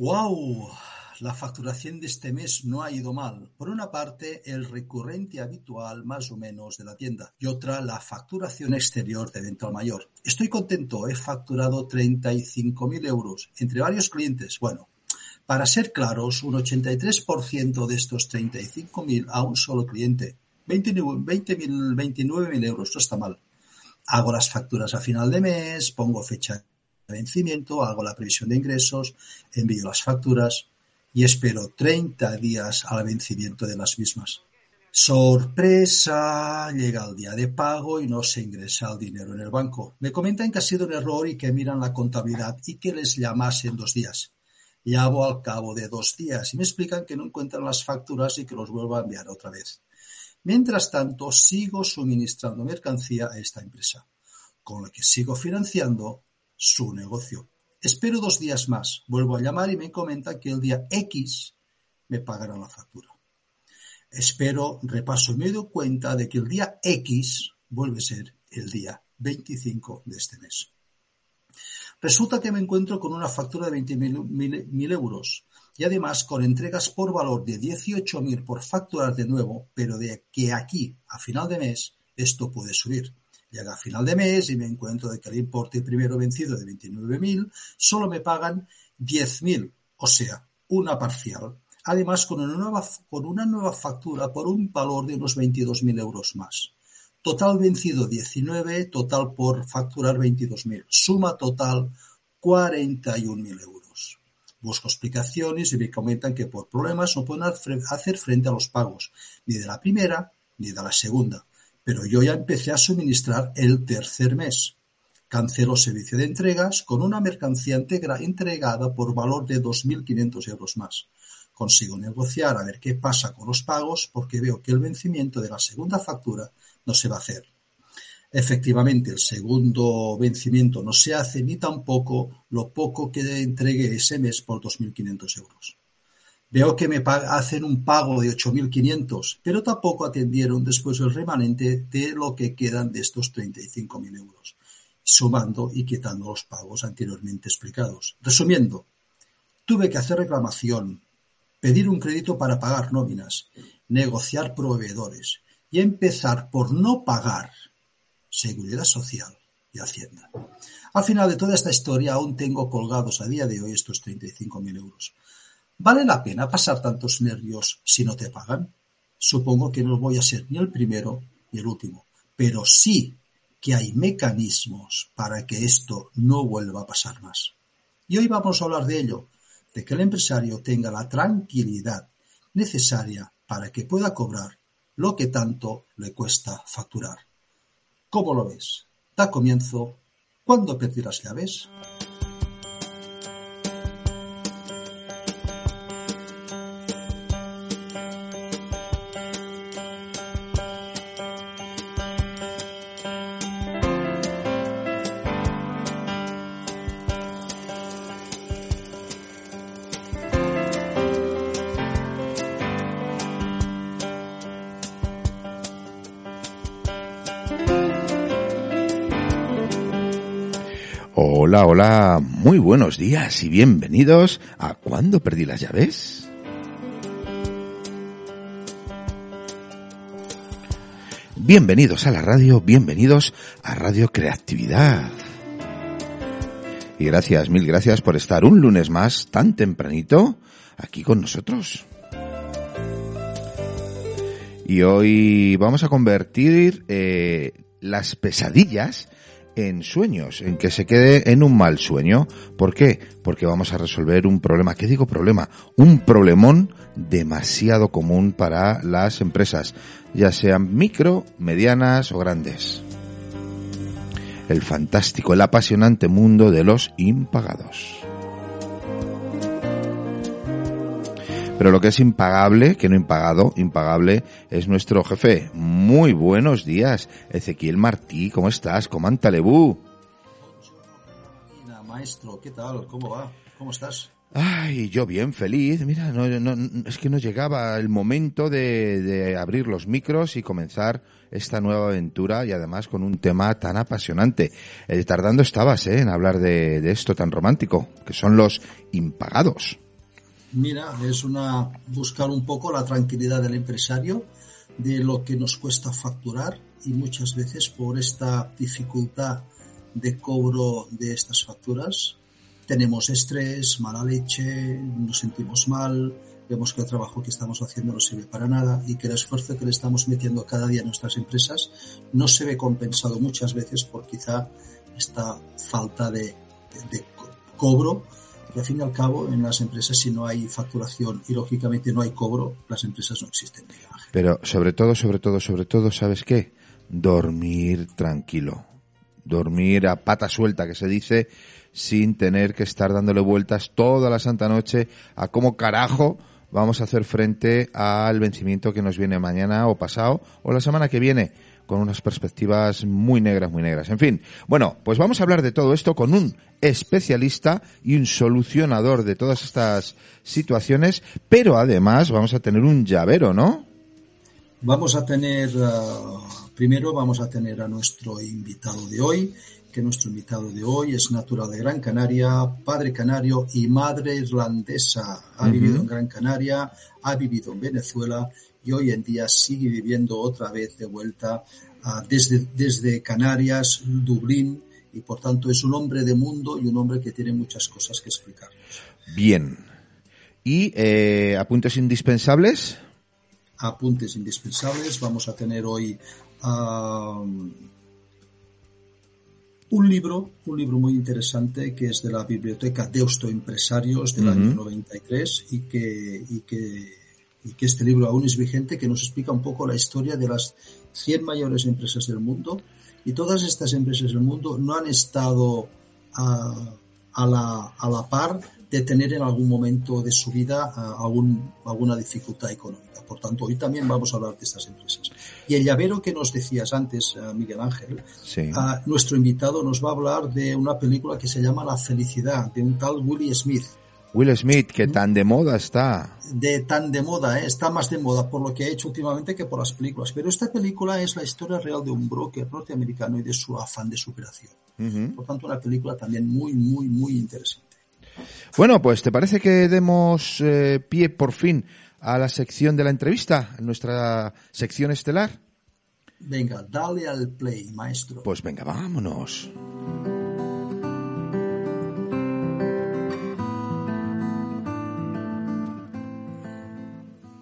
¡Wow! La facturación de este mes no ha ido mal. Por una parte, el recurrente habitual más o menos de la tienda y otra, la facturación exterior de venta al mayor. Estoy contento, he facturado 35.000 euros entre varios clientes. Bueno, para ser claros, un 83% de estos 35.000 a un solo cliente. 20.000, 29.000 euros, no está mal. Hago las facturas a final de mes, pongo fecha vencimiento, hago la previsión de ingresos, envío las facturas y espero 30 días al vencimiento de las mismas. Sorpresa, llega el día de pago y no se ingresa el dinero en el banco. Me comentan que ha sido un error y que miran la contabilidad y que les llamase en dos días. Llamo al cabo de dos días y me explican que no encuentran las facturas y que los vuelvo a enviar otra vez. Mientras tanto, sigo suministrando mercancía a esta empresa, con la que sigo financiando su negocio. Espero dos días más, vuelvo a llamar y me comentan que el día X me pagarán la factura. Espero, repaso y me doy cuenta de que el día X vuelve a ser el día 25 de este mes. Resulta que me encuentro con una factura de 20.000 euros y además con entregas por valor de 18.000 por facturar de nuevo, pero de que aquí a final de mes esto puede subir. Llega a final de mes y me encuentro de que el importe primero vencido de 29.000 solo me pagan 10.000, o sea, una parcial. Además, con una, nueva, con una nueva factura por un valor de unos 22.000 euros más. Total vencido 19, total por facturar 22.000. Suma total 41.000 euros. Busco explicaciones y me comentan que por problemas no pueden hacer frente a los pagos, ni de la primera ni de la segunda. Pero yo ya empecé a suministrar el tercer mes. Cancelo servicio de entregas con una mercancía entregada por valor de 2.500 euros más. Consigo negociar a ver qué pasa con los pagos porque veo que el vencimiento de la segunda factura no se va a hacer. Efectivamente, el segundo vencimiento no se hace ni tampoco lo poco que entregue ese mes por 2.500 euros. Veo que me hacen un pago de 8.500, pero tampoco atendieron después el remanente de lo que quedan de estos 35.000 euros, sumando y quitando los pagos anteriormente explicados. Resumiendo, tuve que hacer reclamación, pedir un crédito para pagar nóminas, negociar proveedores y empezar por no pagar Seguridad Social y Hacienda. Al final de toda esta historia aún tengo colgados a día de hoy estos 35.000 euros. ¿Vale la pena pasar tantos nervios si no te pagan? Supongo que no voy a ser ni el primero ni el último, pero sí que hay mecanismos para que esto no vuelva a pasar más. Y hoy vamos a hablar de ello, de que el empresario tenga la tranquilidad necesaria para que pueda cobrar lo que tanto le cuesta facturar. ¿Cómo lo ves? Da comienzo ¿Cuándo perdí las llaves? Hola, muy buenos días y bienvenidos a ¿Cuándo perdí las llaves? Bienvenidos a la radio, bienvenidos a Radio Creatividad. Y gracias, mil gracias por estar un lunes más tan tempranito aquí con nosotros. Y hoy vamos a convertir eh, las pesadillas en sueños, en que se quede en un mal sueño. ¿Por qué? Porque vamos a resolver un problema. ¿Qué digo problema? Un problemón demasiado común para las empresas, ya sean micro, medianas o grandes. El fantástico, el apasionante mundo de los impagados. Pero lo que es impagable, que no impagado, impagable, es nuestro jefe. Muy buenos días, Ezequiel Martí, ¿cómo estás? Comántalebú. Maestro, ¿qué tal? ¿Cómo va? ¿Cómo estás? Ay, yo bien, feliz. Mira, no, es que no llegaba el momento de, abrir los micros y comenzar esta nueva aventura y además con un tema tan apasionante. Eh, tardando estabas ¿eh? en hablar de, de esto tan romántico, que son los impagados. Mira, es una buscar un poco la tranquilidad del empresario de lo que nos cuesta facturar y muchas veces por esta dificultad de cobro de estas facturas tenemos estrés, mala leche, nos sentimos mal, vemos que el trabajo que estamos haciendo no sirve para nada y que el esfuerzo que le estamos metiendo cada día a nuestras empresas no se ve compensado muchas veces por quizá esta falta de, de cobro que al fin y al cabo en las empresas si no hay facturación y lógicamente no hay cobro, las empresas no existen. Pero sobre todo, sobre todo, sobre todo, ¿sabes qué? Dormir tranquilo. Dormir a pata suelta, que se dice, sin tener que estar dándole vueltas toda la santa noche a cómo carajo vamos a hacer frente al vencimiento que nos viene mañana o pasado o la semana que viene con unas perspectivas muy negras, muy negras. En fin, bueno, pues vamos a hablar de todo esto con un especialista y un solucionador de todas estas situaciones, pero además vamos a tener un llavero, ¿no? Vamos a tener, uh, primero vamos a tener a nuestro invitado de hoy, que nuestro invitado de hoy es natural de Gran Canaria, padre canario y madre irlandesa. Ha vivido en Gran Canaria, ha vivido en Venezuela y hoy en día sigue viviendo otra vez de vuelta uh, desde, desde Canarias, Dublín, y por tanto es un hombre de mundo y un hombre que tiene muchas cosas que explicar. Bien. ¿Y eh, apuntes indispensables? Apuntes indispensables. Vamos a tener hoy um, un libro, un libro muy interesante que es de la biblioteca Deusto Empresarios del año 93 y que, y que y que este libro aún es vigente, que nos explica un poco la historia de las 100 mayores empresas del mundo. Y todas estas empresas del mundo no han estado a, a, la, a la, par de tener en algún momento de su vida algún, alguna dificultad económica. Por tanto, hoy también vamos a hablar de estas empresas. Y el llavero que nos decías antes, Miguel Ángel, sí. nuestro invitado nos va a hablar de una película que se llama La felicidad, de un tal Willie Smith. Will Smith, que tan de moda está. De tan de moda, ¿eh? está más de moda por lo que ha hecho últimamente que por las películas. Pero esta película es la historia real de un broker norteamericano y de su afán de superación. Uh -huh. Por tanto, una película también muy, muy, muy interesante. Bueno, pues ¿te parece que demos eh, pie por fin a la sección de la entrevista, nuestra sección estelar? Venga, dale al play, maestro. Pues venga, vámonos.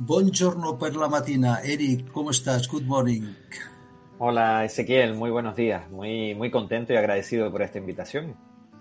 Buongiorno per la mattina. Eric, ¿cómo estás? Good morning. Hola Ezequiel, muy buenos días. Muy, muy contento y agradecido por esta invitación.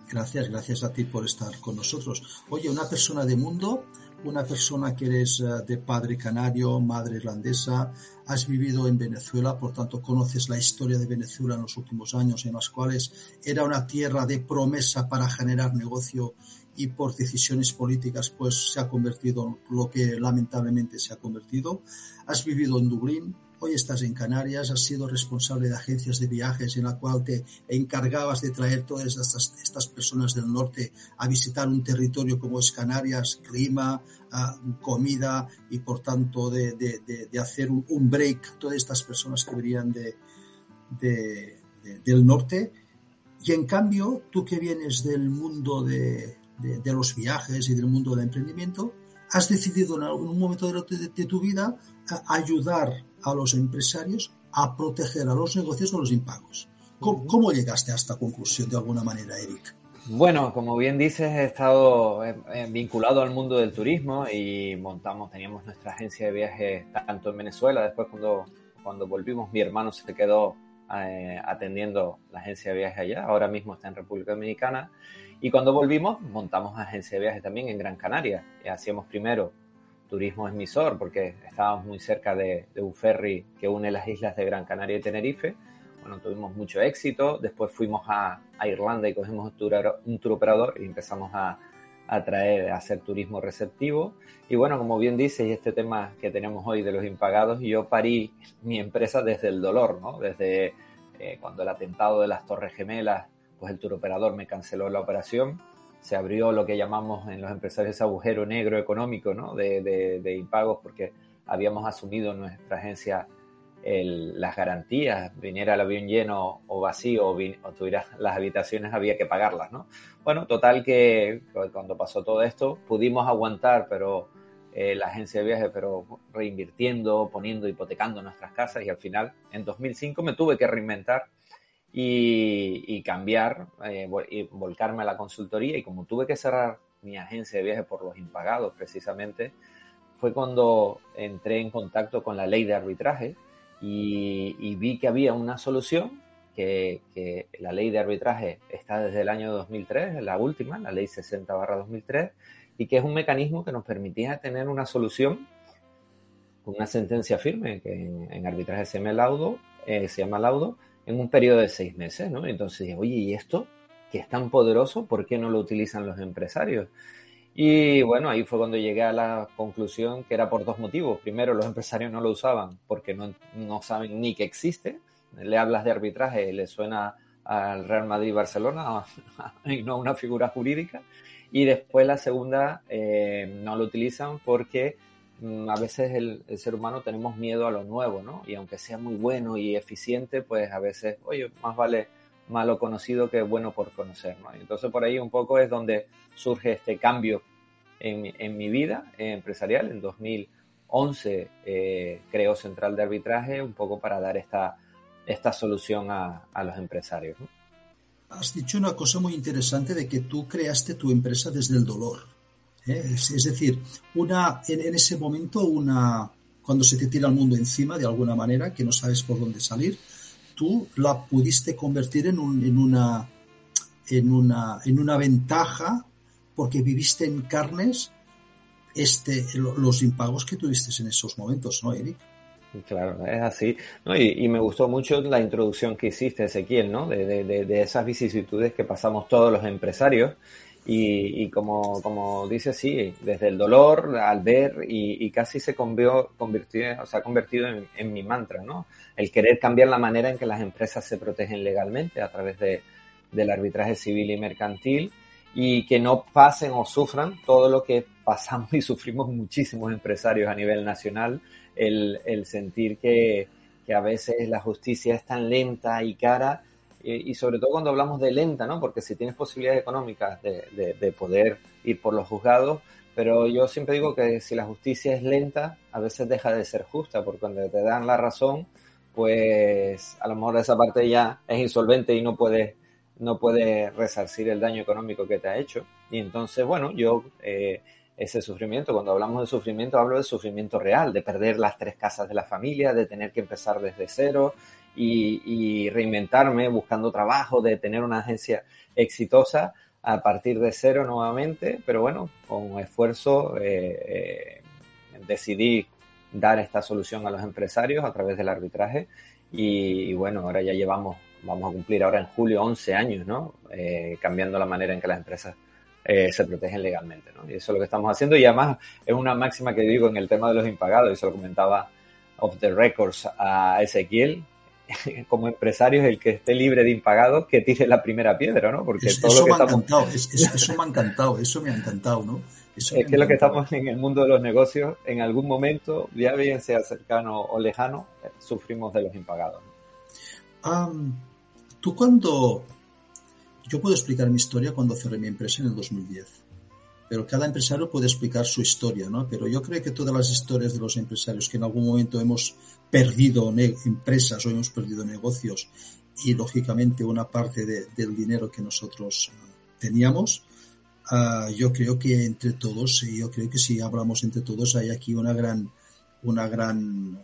Gracias, gracias a ti por estar con nosotros. Oye, una persona de mundo, una persona que eres de padre canario, madre irlandesa, has vivido en Venezuela, por tanto conoces la historia de Venezuela en los últimos años, en las cuales era una tierra de promesa para generar negocio y por decisiones políticas pues se ha convertido en lo que lamentablemente se ha convertido. Has vivido en Dublín, hoy estás en Canarias, has sido responsable de agencias de viajes en la cual te encargabas de traer todas estas, estas personas del norte a visitar un territorio como es Canarias, clima, uh, comida y por tanto de, de, de, de hacer un, un, break todas estas personas que venían de, del norte. Y en cambio, tú que vienes del mundo de, de, de, los viajes y del mundo del emprendimiento, has decidido en algún momento de, de tu vida ayudar a los empresarios a proteger a los negocios de los impagos. ¿Cómo, ¿Cómo, llegaste a esta conclusión de alguna manera, Eric? Bueno, como bien dices, he estado vinculado al mundo del turismo y montamos, teníamos nuestra agencia de viajes tanto en Venezuela, después cuando, cuando volvimos mi hermano se quedó eh, atendiendo la agencia de viajes allá, ahora mismo está en República Dominicana y cuando volvimos, montamos agencia de viajes también en Gran Canaria. Y hacíamos primero turismo emisor, porque estábamos muy cerca de, un ferry que une las islas de Gran Canaria y Tenerife. Bueno, tuvimos mucho éxito. Después fuimos a, Irlanda y cogimos un tour operador y empezamos a, a traer, a hacer turismo receptivo. Y bueno, como bien dices, y este tema que tenemos hoy de los impagados, yo parí mi empresa desde el dolor, ¿no? Desde eh, cuando el atentado de las Torres Gemelas pues el turoperador me canceló la operación, se abrió lo que llamamos en los empresarios agujero negro económico ¿no? de, de, de impagos porque habíamos asumido nuestra agencia las garantías, viniera el avión lleno o vacío o, tuviera las habitaciones, había que pagarlas, ¿no? Bueno, total que cuando pasó todo esto pudimos aguantar, pero eh, la agencia de viajes, pero reinvirtiendo, poniendo, hipotecando nuestras casas y al final en 2005 me tuve que reinventar y, cambiar eh, y volcarme a la consultoría. Y como tuve que cerrar mi agencia de viajes por los impagados precisamente, fue cuando entré en contacto con la ley de arbitraje y, vi que había una solución, que, la ley de arbitraje está desde el año 2003, la última, la ley 60-2003, y que es un mecanismo que nos permitía tener una solución con una sentencia firme, que en, arbitraje se llama laudo, eh, se llama laudo, en un periodo de seis meses, ¿no? Entonces oye, ¿y esto que es tan poderoso, por qué no lo utilizan los empresarios? Y bueno, ahí fue cuando llegué a la conclusión que era por dos motivos. Primero, los empresarios no lo usaban porque no, no saben ni que existe. Le hablas de arbitraje, le suena al Real Madrid-Barcelona y no a una figura jurídica. Y después la segunda, eh, no lo utilizan porque a veces el, ser humano tenemos miedo a lo nuevo, ¿no? Y aunque sea muy bueno y eficiente, pues a veces, oye, más vale malo conocido que bueno por conocer. ¿no? Entonces por ahí un poco es donde surge este cambio en, en mi vida empresarial. En 2011 eh, Central de Arbitraje un poco para dar esta, esta solución a, a los empresarios. Has dicho una cosa muy interesante de que tú creaste tu empresa desde el dolor. Es, decir, una, en, ese momento, una, cuando se te tira el mundo encima de alguna manera, que no sabes por dónde salir, tú la pudiste convertir en, un, en, una, en, una, en una ventaja porque viviste en carnes este, los impagos que tuviste en esos momentos, ¿no, Eric? Claro, es así. Y, me gustó mucho la introducción que hiciste, Ezequiel, ¿no? De, de, esas vicisitudes que pasamos todos los empresarios. Y, y como, como dice, sí, desde el dolor al ver y, y casi se convirtió, convirtió, o sea, convertido en, en, mi mantra, ¿no? El querer cambiar la manera en que las empresas se protegen legalmente a través de, del arbitraje civil y mercantil y que no pasen o sufran todo lo que pasamos y sufrimos muchísimos empresarios a nivel nacional, el, el sentir que, que a veces la justicia es tan lenta y cara y, sobre todo cuando hablamos de lenta, ¿no? Porque si tienes posibilidades económicas de, de, de, poder ir por los juzgados, pero yo siempre digo que si la justicia es lenta, a veces deja de ser justa, porque cuando te dan la razón, pues a lo mejor esa parte ya es insolvente y no puedes no puede resarcir el daño económico que te ha hecho. Y entonces, bueno, yo eh, ese sufrimiento, cuando hablamos de sufrimiento, hablo de sufrimiento real, de perder las tres casas de la familia, de tener que empezar desde cero, y, reinventarme buscando trabajo, de tener una agencia exitosa a partir de cero nuevamente, pero bueno, con esfuerzo eh, eh, decidí dar esta solución a los empresarios a través del arbitraje y, y, bueno, ahora ya llevamos, vamos a cumplir ahora en julio 11 años, ¿no? Eh, cambiando la manera en que las empresas eh, se protegen legalmente, ¿no? Y eso es lo que estamos haciendo y además es una máxima que digo en el tema de los impagados y se lo comentaba off the records a Ezequiel, como empresario es el que esté libre de impagados que tire la primera piedra, ¿no? Porque es, todo eso lo que me estamos... ha encantado, es, es, eso me ha encantado, eso me ha encantado, ¿no? Eso es que lo que estamos en el mundo de los negocios, en algún momento, ya bien sea cercano o lejano, sufrimos de los impagados. Um, Tú cuando... Yo puedo explicar mi historia cuando cerré mi empresa en el 2010 pero cada empresario puede explicar su historia, ¿no? Pero yo creo que todas las historias de los empresarios que en algún momento hemos perdido empresas o hemos perdido negocios y lógicamente una parte de, del dinero que nosotros uh, teníamos, uh, yo creo que entre todos, yo creo que si hablamos entre todos, hay aquí una gran, una gran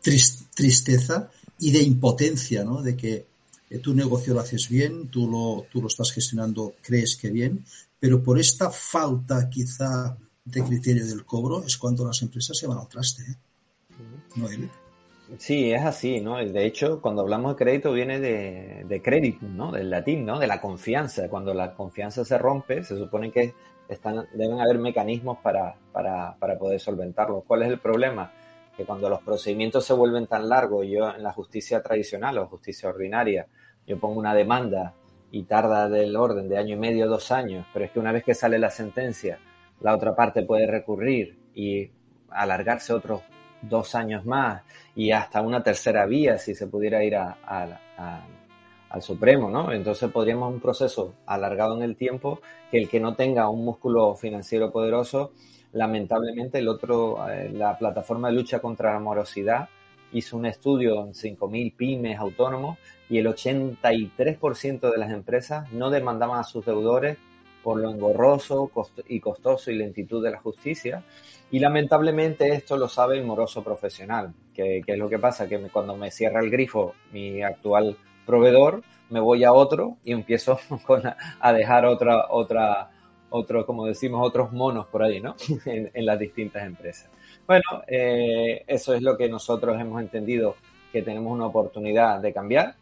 trist, tristeza y de impotencia, ¿no? De que eh, tu negocio lo haces bien, tú lo, tú lo estás gestionando, crees que bien, pero por esta falta quizá de criterio del cobro es cuando las empresas se van al traste. ¿eh? ¿No? Sí, es así, ¿no? De hecho, cuando hablamos de crédito viene de, de crédito, ¿no? Del latín, ¿no? De la confianza. Cuando la confianza se rompe, se supone que están, deben haber mecanismos para, para, para poder solventarlo. ¿Cuál es el problema? Que cuando los procedimientos se vuelven tan largos, yo en la justicia tradicional o justicia ordinaria, yo pongo una demanda y tarda del orden de año y medio, dos años, pero es que una vez que sale la sentencia, la otra parte puede recurrir y alargarse otros dos años más y hasta una tercera vía si se pudiera ir a, al Supremo, ¿no? Entonces podríamos un proceso alargado en el tiempo que el que no tenga un músculo financiero poderoso, lamentablemente el otro, eh, la plataforma de lucha contra la morosidad hizo un estudio en 5.000 pymes autónomos y el 83% de las empresas no demandaban a sus deudores por lo engorroso y costoso y lentitud de la justicia. Y lamentablemente esto lo sabe el moroso profesional, que, es lo que pasa, que cuando me cierra el grifo mi actual proveedor, me voy a otro y empiezo a, dejar otra, otra, otro, como decimos, otros monos por ahí, ¿no? en, las distintas empresas. Bueno, eh, eso es lo que nosotros hemos entendido que tenemos una oportunidad de cambiar,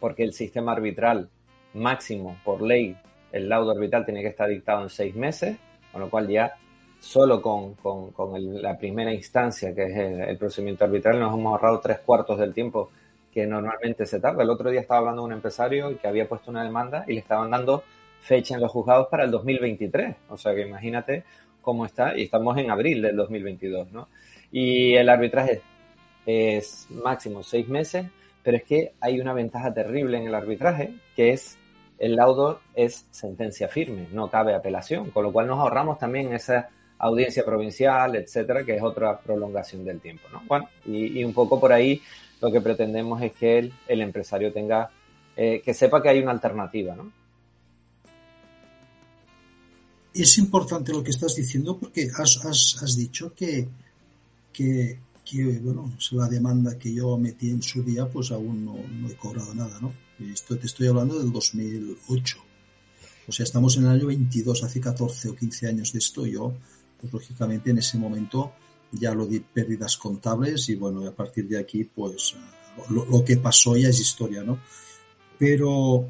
porque el sistema arbitral máximo por ley, el laudo arbitral tiene que estar dictado en seis meses, con lo cual ya solo con, la primera instancia, que es el, procedimiento arbitral, nos hemos ahorrado tres cuartos del tiempo que normalmente se tarda. El otro día estaba hablando de un empresario que había puesto una demanda y le estaban dando fecha en los juzgados para el 2023. O sea que imagínate cómo está, y estamos en abril del 2022, ¿no? Y el arbitraje es máximo seis meses, pero es que hay una ventaja terrible en el arbitraje, que es el laudo es sentencia firme, no cabe apelación, con lo cual nos ahorramos también esa audiencia provincial, etcétera, que es otra prolongación del tiempo, ¿no? Bueno, y, un poco por ahí lo que pretendemos es que el, el empresario tenga, eh, que sepa que hay una alternativa, ¿no? Es importante lo que estás diciendo porque has, has, has dicho que, que, que, bueno, la demanda que yo metí en su día, pues aún no, no he cobrado nada, ¿no? Esto te estoy hablando del 2008. O sea, estamos en el año 22, hace 14 o 15 años de esto. Yo, pues lógicamente en ese momento ya lo di pérdidas contables y bueno, a partir de aquí pues lo, que pasó ya es historia, ¿no? Pero,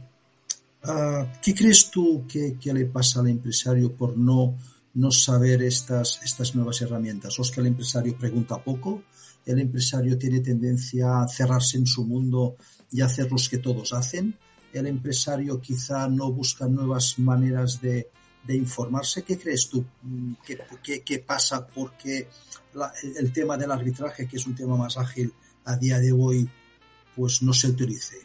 ah, ¿qué crees tú que, le pasa al empresario por no, no saber estas, estas nuevas herramientas? ¿O es que el empresario pregunta poco? ¿El empresario tiene tendencia a cerrarse en su mundo y hacer los que todos hacen? ¿El empresario quizá no busca nuevas maneras de, de informarse. ¿Qué crees tú ¿Qué pasa? Porque el tema del arbitraje, que es un tema más ágil a día de hoy, pues no se utilice.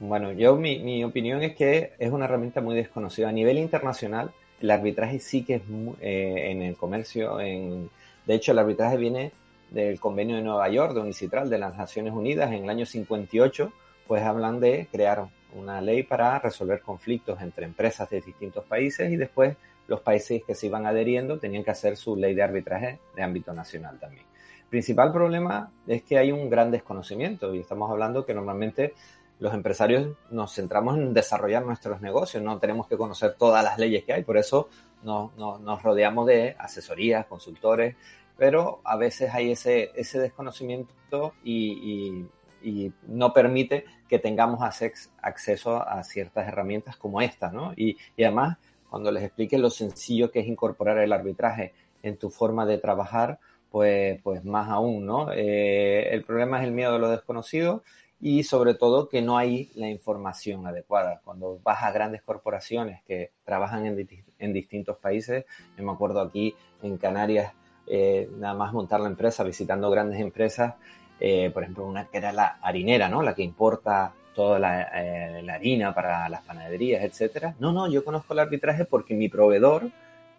Bueno, yo mi, mi opinión es que es una herramienta muy desconocida. A nivel internacional, el arbitraje sí que es eh, en el comercio, en, de hecho el arbitraje viene del convenio de Nueva York, de Unicitral, de las Naciones Unidas, en el año 58, pues hablan de crear una ley para resolver conflictos entre empresas de distintos países y después los países que se iban adheriendo tenían que hacer su ley de arbitraje de ámbito nacional también. El principal problema es que hay un gran desconocimiento y estamos hablando que normalmente los empresarios nos centramos en desarrollar nuestros negocios, no tenemos que conocer todas las leyes que hay, por eso nos, nos rodeamos de asesorías, consultores, pero a veces hay ese, desconocimiento y, y no permite que tengamos acceso a ciertas herramientas como esta, ¿no? Y, además, cuando les explique lo sencillo que es incorporar el arbitraje en tu forma de trabajar, pues, pues más aún, ¿no? Eh, el problema es el miedo a lo desconocido y sobre todo que no hay la información adecuada. Cuando vas a grandes corporaciones que trabajan en, distintos países, yo me acuerdo aquí en Canarias, eh, nada más montar la empresa, visitando grandes empresas, eh, por ejemplo, una que era la harinera, ¿no? La que importa toda la, eh, harina para las panaderías, etcétera. No, no, yo conozco el arbitraje porque mi proveedor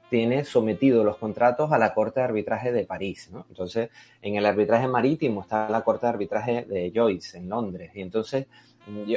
tiene sometido los contratos a la Corte de Arbitraje de París. Entonces, en el arbitraje marítimo está la Corte de Arbitraje de Joyce en Londres. Y entonces,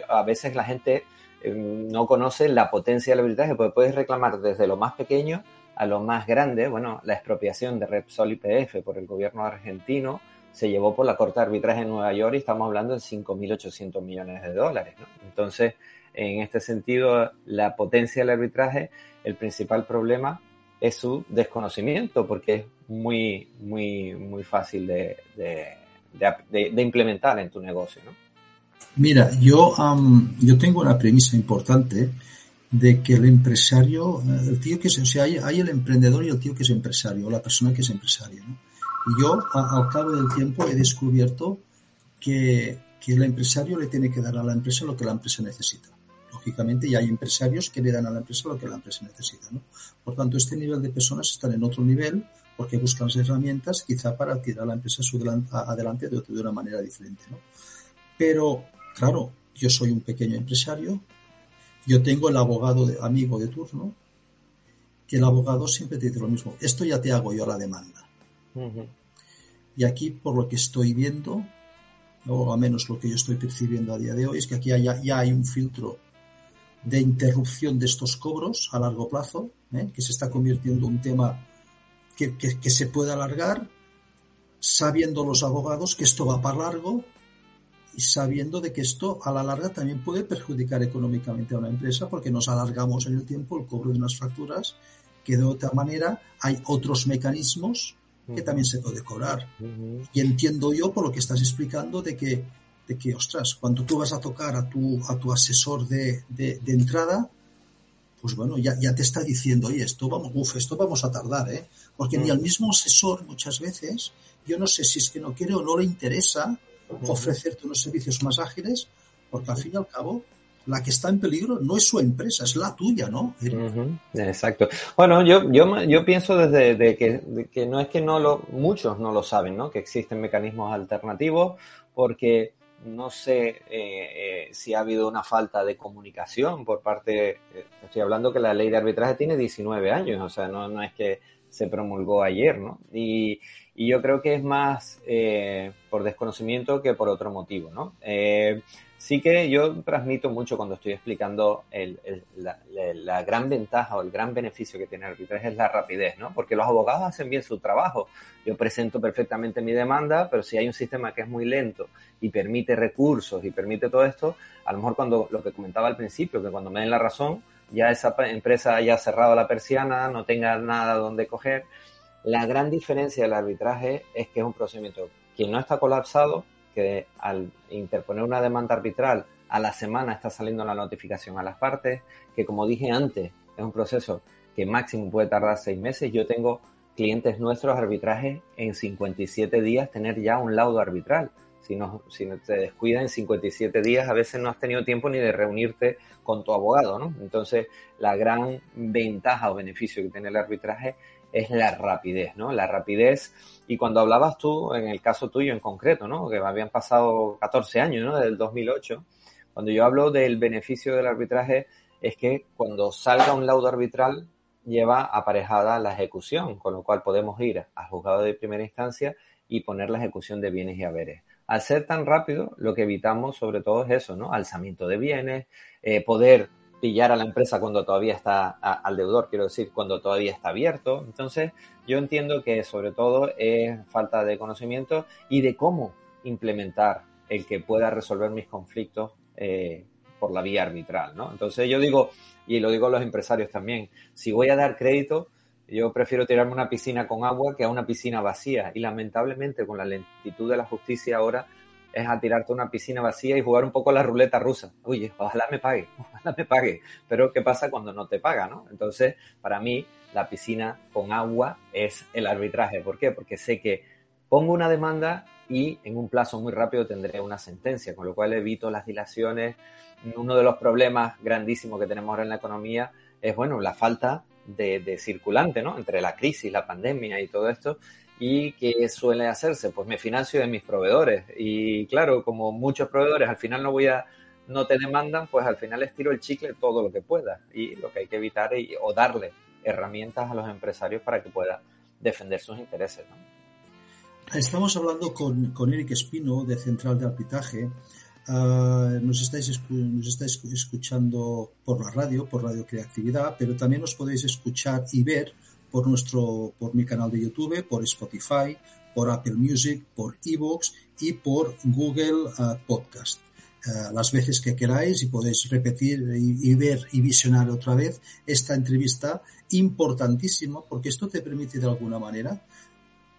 a veces la gente em, no conoce la potencia del arbitraje, porque puedes reclamar desde lo más pequeño a lo más grande, bueno, la expropiación de Repsol y PF por el gobierno argentino, se llevó por la Corte de Arbitraje en Nueva York y estamos hablando de 5.800 millones de dólares. Entonces, en este sentido, la potencia del arbitraje, el principal problema es su desconocimiento, porque es muy, muy, muy fácil de, de, implementar en tu negocio. Mira, yo, yo tengo una premisa importante de que el empresario, el tío que es, o sea, hay, el emprendedor y el tío que es empresario, o la persona que es empresario. ¿no? Y yo, al cabo del tiempo, he descubierto que, que el empresario le tiene que dar a la empresa lo que la empresa necesita. Lógicamente, y hay empresarios que le dan a la empresa lo que la empresa necesita. ¿no? Por tanto, este nivel de personas están en otro nivel porque buscan las herramientas quizá para tirar la empresa adelante de, de una manera diferente. ¿no? Pero, claro, yo soy un pequeño empresario, yo tengo el abogado de, amigo de turno, que el abogado siempre te dice lo mismo, esto ya te hago yo la demanda. Y aquí, por lo que estoy viendo, o al menos lo que yo estoy percibiendo a día de hoy, es que aquí ya hay un filtro de interrupción de estos cobros a largo plazo, ¿eh? que se está convirtiendo en un tema que, que, se puede alargar, sabiendo los abogados que esto va para largo y sabiendo de que esto a la larga también puede perjudicar económicamente a una empresa porque nos alargamos en el tiempo el cobro de unas facturas que de otra manera hay otros mecanismos que también se puede cobrar. Y entiendo yo por lo que estás explicando de que de que, ostras, cuando tú vas a tocar a tu, a tu asesor de, de, entrada, pues bueno, ya, ya, te está diciendo, oye, esto vamos, uf, esto vamos a tardar, ¿eh? Porque ni al mismo asesor muchas veces, yo no sé si es que no quiere o no le interesa ofrecerte unos servicios más ágiles, porque al fin y al cabo, la que está en peligro no es su empresa, es la tuya, ¿no? Exacto. Bueno, yo, yo, yo pienso desde de que, que, no es que no lo, muchos no lo saben, ¿no? Que existen mecanismos alternativos, porque no sé eh, eh, si ha habido una falta de comunicación por parte, eh, estoy hablando que la ley de arbitraje tiene 19 años, o sea, no, no es que se promulgó ayer, ¿no? Y, y yo creo que es más por desconocimiento que por otro motivo, ¿no? sí que yo transmito mucho cuando estoy explicando la, gran ventaja o el gran beneficio que tiene el arbitraje es la rapidez, ¿no? Porque los abogados hacen bien su trabajo. Yo presento perfectamente mi demanda, pero si hay un sistema que es muy lento y permite recursos y permite todo esto, a lo mejor cuando lo que comentaba al principio, que cuando me den la razón, ya esa empresa haya cerrado la persiana, no tenga nada donde coger. La gran diferencia del arbitraje es que es un procedimiento que no está colapsado, que al interponer una demanda arbitral a la semana está saliendo la notificación a las partes, que como dije antes, es un proceso que máximo puede tardar seis meses. Yo tengo clientes nuestros arbitrajes en 57 días tener ya un laudo arbitral. Si no, si no te descuidas en 57 días, a veces no has tenido tiempo ni de reunirte con tu abogado, ¿no? Entonces, la gran ventaja o beneficio que tiene el arbitraje es la rapidez, ¿no? La rapidez. Y cuando hablabas tú, en el caso tuyo en concreto, ¿no? Que habían pasado 14 años, ¿no? Desde el 2008. Cuando yo hablo del beneficio del arbitraje, es que cuando salga un laudo arbitral, lleva aparejada la ejecución, con lo cual podemos ir al juzgado de primera instancia y poner la ejecución de bienes y haberes. Al ser tan rápido, lo que evitamos sobre todo es eso, ¿no? Alzamiento de bienes, eh, poder pillar a la empresa cuando todavía está, al deudor, quiero decir, cuando todavía está abierto. Entonces, yo entiendo que sobre todo es falta de conocimiento y de cómo implementar el que pueda resolver mis conflictos eh, por la vía arbitral, ¿no? Entonces yo digo, y lo digo a los empresarios también, si voy a dar crédito, yo prefiero tirarme una piscina con agua que a una piscina vacía. Y lamentablemente con la lentitud de la justicia ahora es a tirarte una piscina vacía y jugar un poco la ruleta rusa. Oye, ojalá me pague, ojalá me pague. Pero ¿qué pasa cuando no te paga, no? Entonces, para mí, la piscina con agua es el arbitraje. ¿Por qué? Porque sé que pongo una demanda y en un plazo muy rápido tendré una sentencia, con lo cual evito las dilaciones. Uno de los problemas grandísimos que tenemos ahora en la economía es, bueno, la falta de, circulante, ¿no? Entre la crisis, la pandemia y todo esto ¿Y qué suele hacerse? Pues me financio de mis proveedores. Y claro, como muchos proveedores al final no voy a, no te demandan, pues al final les tiro el chicle todo lo que pueda. Y lo que hay que evitar es o darle herramientas a los empresarios para que puedan defender sus intereses. Estamos hablando con, con Eric Espino de Central de Arbitraje. Ah, nos, estáis, nos estáis escuchando por la radio, por Radio Creatividad, pero también nos podéis escuchar y ver por nuestro, por mi canal de YouTube, por Spotify, por Apple Music, por Evox y por Google uh, Podcast. Uh, las veces que queráis y podéis repetir y, y, ver y visionar otra vez esta entrevista importantísima porque esto te permite de alguna manera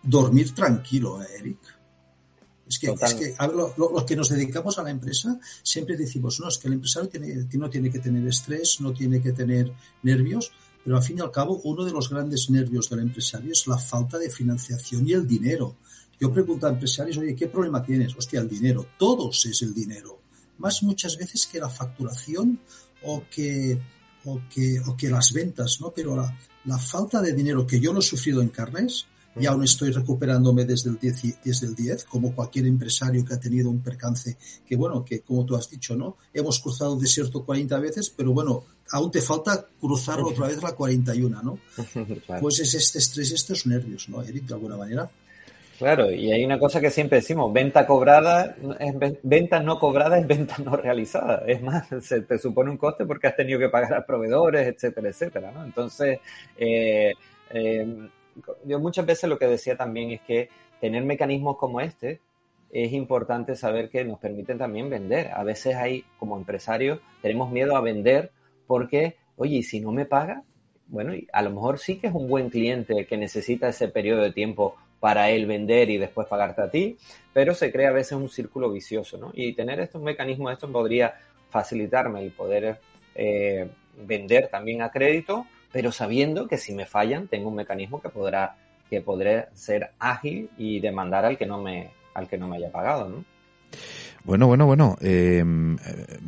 dormir tranquilo, ¿eh, Eric. Es que, es que los lo, que nos dedicamos a la empresa siempre decimos, no, es que el empresario tiene, no tiene que tener estrés, no tiene que tener nervios, pero al fin y al cabo, uno de los grandes nervios del empresario es la falta de financiación y el dinero. Yo pregunto a empresarios, oye, ¿qué problema tienes? Hostia, el dinero. Todos es el dinero. Más muchas veces que la facturación o que, o que, o que las ventas, ¿no? Pero la, la falta de dinero que yo lo he sufrido en carnes, y aún estoy recuperándome desde el 10, desde el 10, como cualquier empresario que ha tenido un percance, que bueno, que como tú has dicho, ¿no? Hemos cruzado el desierto 40 veces, pero bueno, aún te falta cruzarlo otra vez la 41, ¿no? Pues es este estrés, estos nervios, ¿no, Eric, de alguna manera? Claro, y hay una cosa que siempre decimos, venta cobrada, es venta no cobrada es venta no realizada. Es más, se te supone un coste porque has tenido que pagar a proveedores, etcétera, etcétera. ¿no? Entonces, eh, eh, yo muchas veces lo que decía también es que tener mecanismos como este es importante saber que nos permiten también vender. A veces hay, como empresarios, tenemos miedo a vender porque, oye, ¿y si no me paga? Bueno, a lo mejor sí que es un buen cliente que necesita ese periodo de tiempo para él vender y después pagarte a ti, pero se crea a veces un círculo vicioso. Y tener estos mecanismos, esto podría facilitarme el poder eh, vender también a crédito, pero sabiendo que si me fallan, tengo un mecanismo que podrá, que podré ser ágil y demandar al que no me, al que no me haya pagado, ¿no? Bueno, bueno, bueno. Em, eh,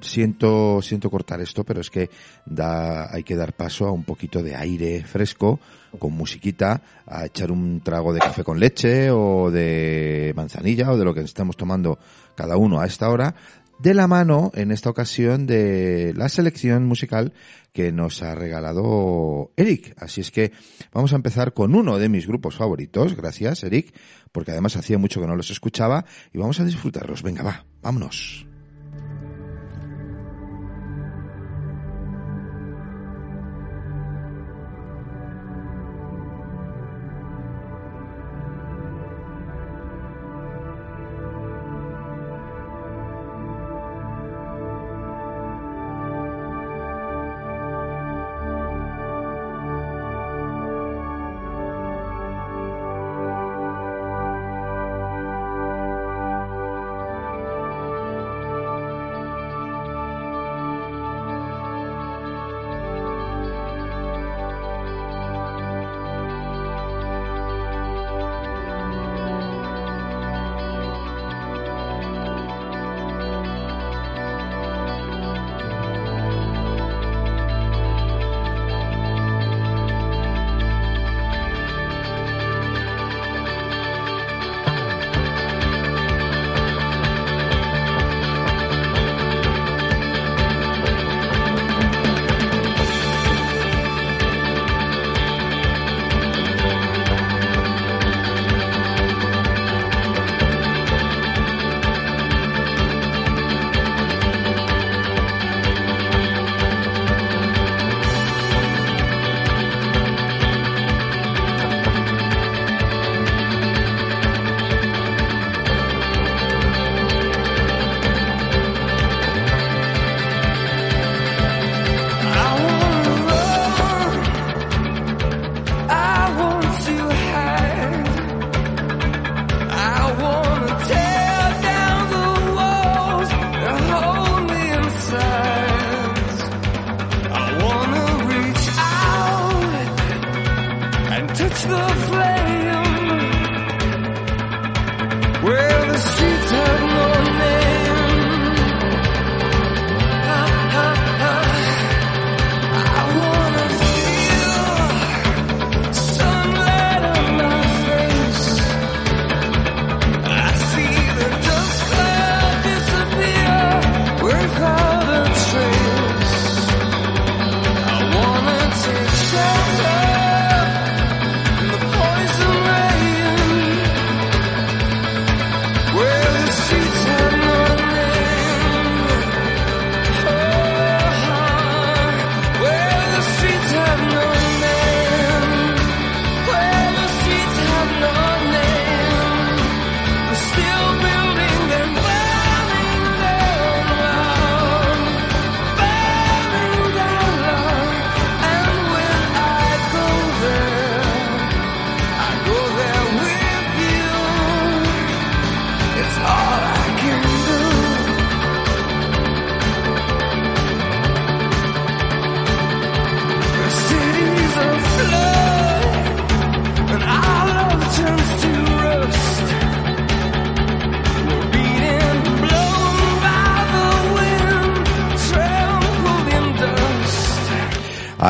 siento, siento cortar esto, pero es que da, hay que dar paso a un poquito de aire fresco, con musiquita, a echar un trago de café con leche o de manzanilla o de lo que estemos tomando cada uno a esta hora, de la mano, en esta ocasión, de la selección musical que nos ha regalado Eric. Así es que vamos a empezar con uno de mis grupos favoritos. Gracias, Eric, porque además hacía mucho que no los escuchaba y vamos a disfrutarlos. Venga, va, vámonos.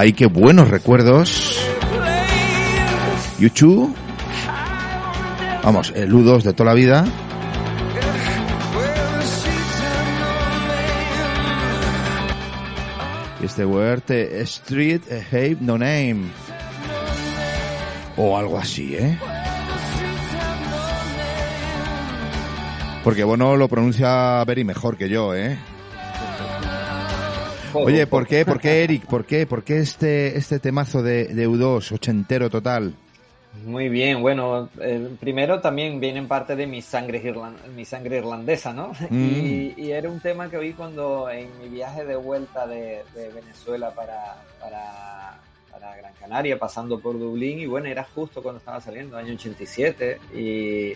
Ay, qué buenos recuerdos. YouTube Vamos, el U2 de toda la vida. Este word eh, Street Have No Name. O algo así, ¿eh? Porque bueno, lo pronuncia Beri mejor que yo, ¿eh? Oye, ¿por qué, por qué Eric? ¿Por qué, por qué este, este temazo de, de U2, ochentero total? Muy bien, bueno, eh, primero también viene en parte de mi sangre, mi sangre irlandesa, ¿no? Mm. Y, era un tema que oí cuando en mi viaje de vuelta de, Venezuela para, para, Gran Canaria, pasando por Dublín, y bueno, era justo cuando estaba saliendo, año 87, y,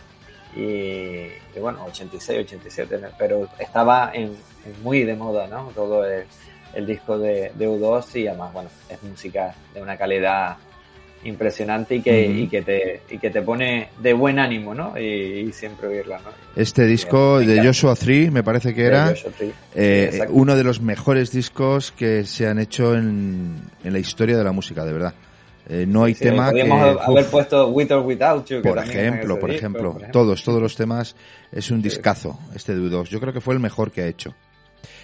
y, bueno, 86, 87, pero estaba en, muy de moda, ¿no? Todo el, el disco de, de U2 y además, bueno, es música de una calidad impresionante y que, y que te y que te pone de buen ánimo, ¿no? Y, siempre oírla, ¿no? Este disco de Joshua Tree me parece que era eh, uno de los mejores discos que se han hecho en, en la historia de la música, de verdad. Eh, no hay tema podríamos haber puesto With or Without You. Por ejemplo, por ejemplo, todos, todos los temas es un discazo este de U2. Yo creo que fue el mejor que ha hecho.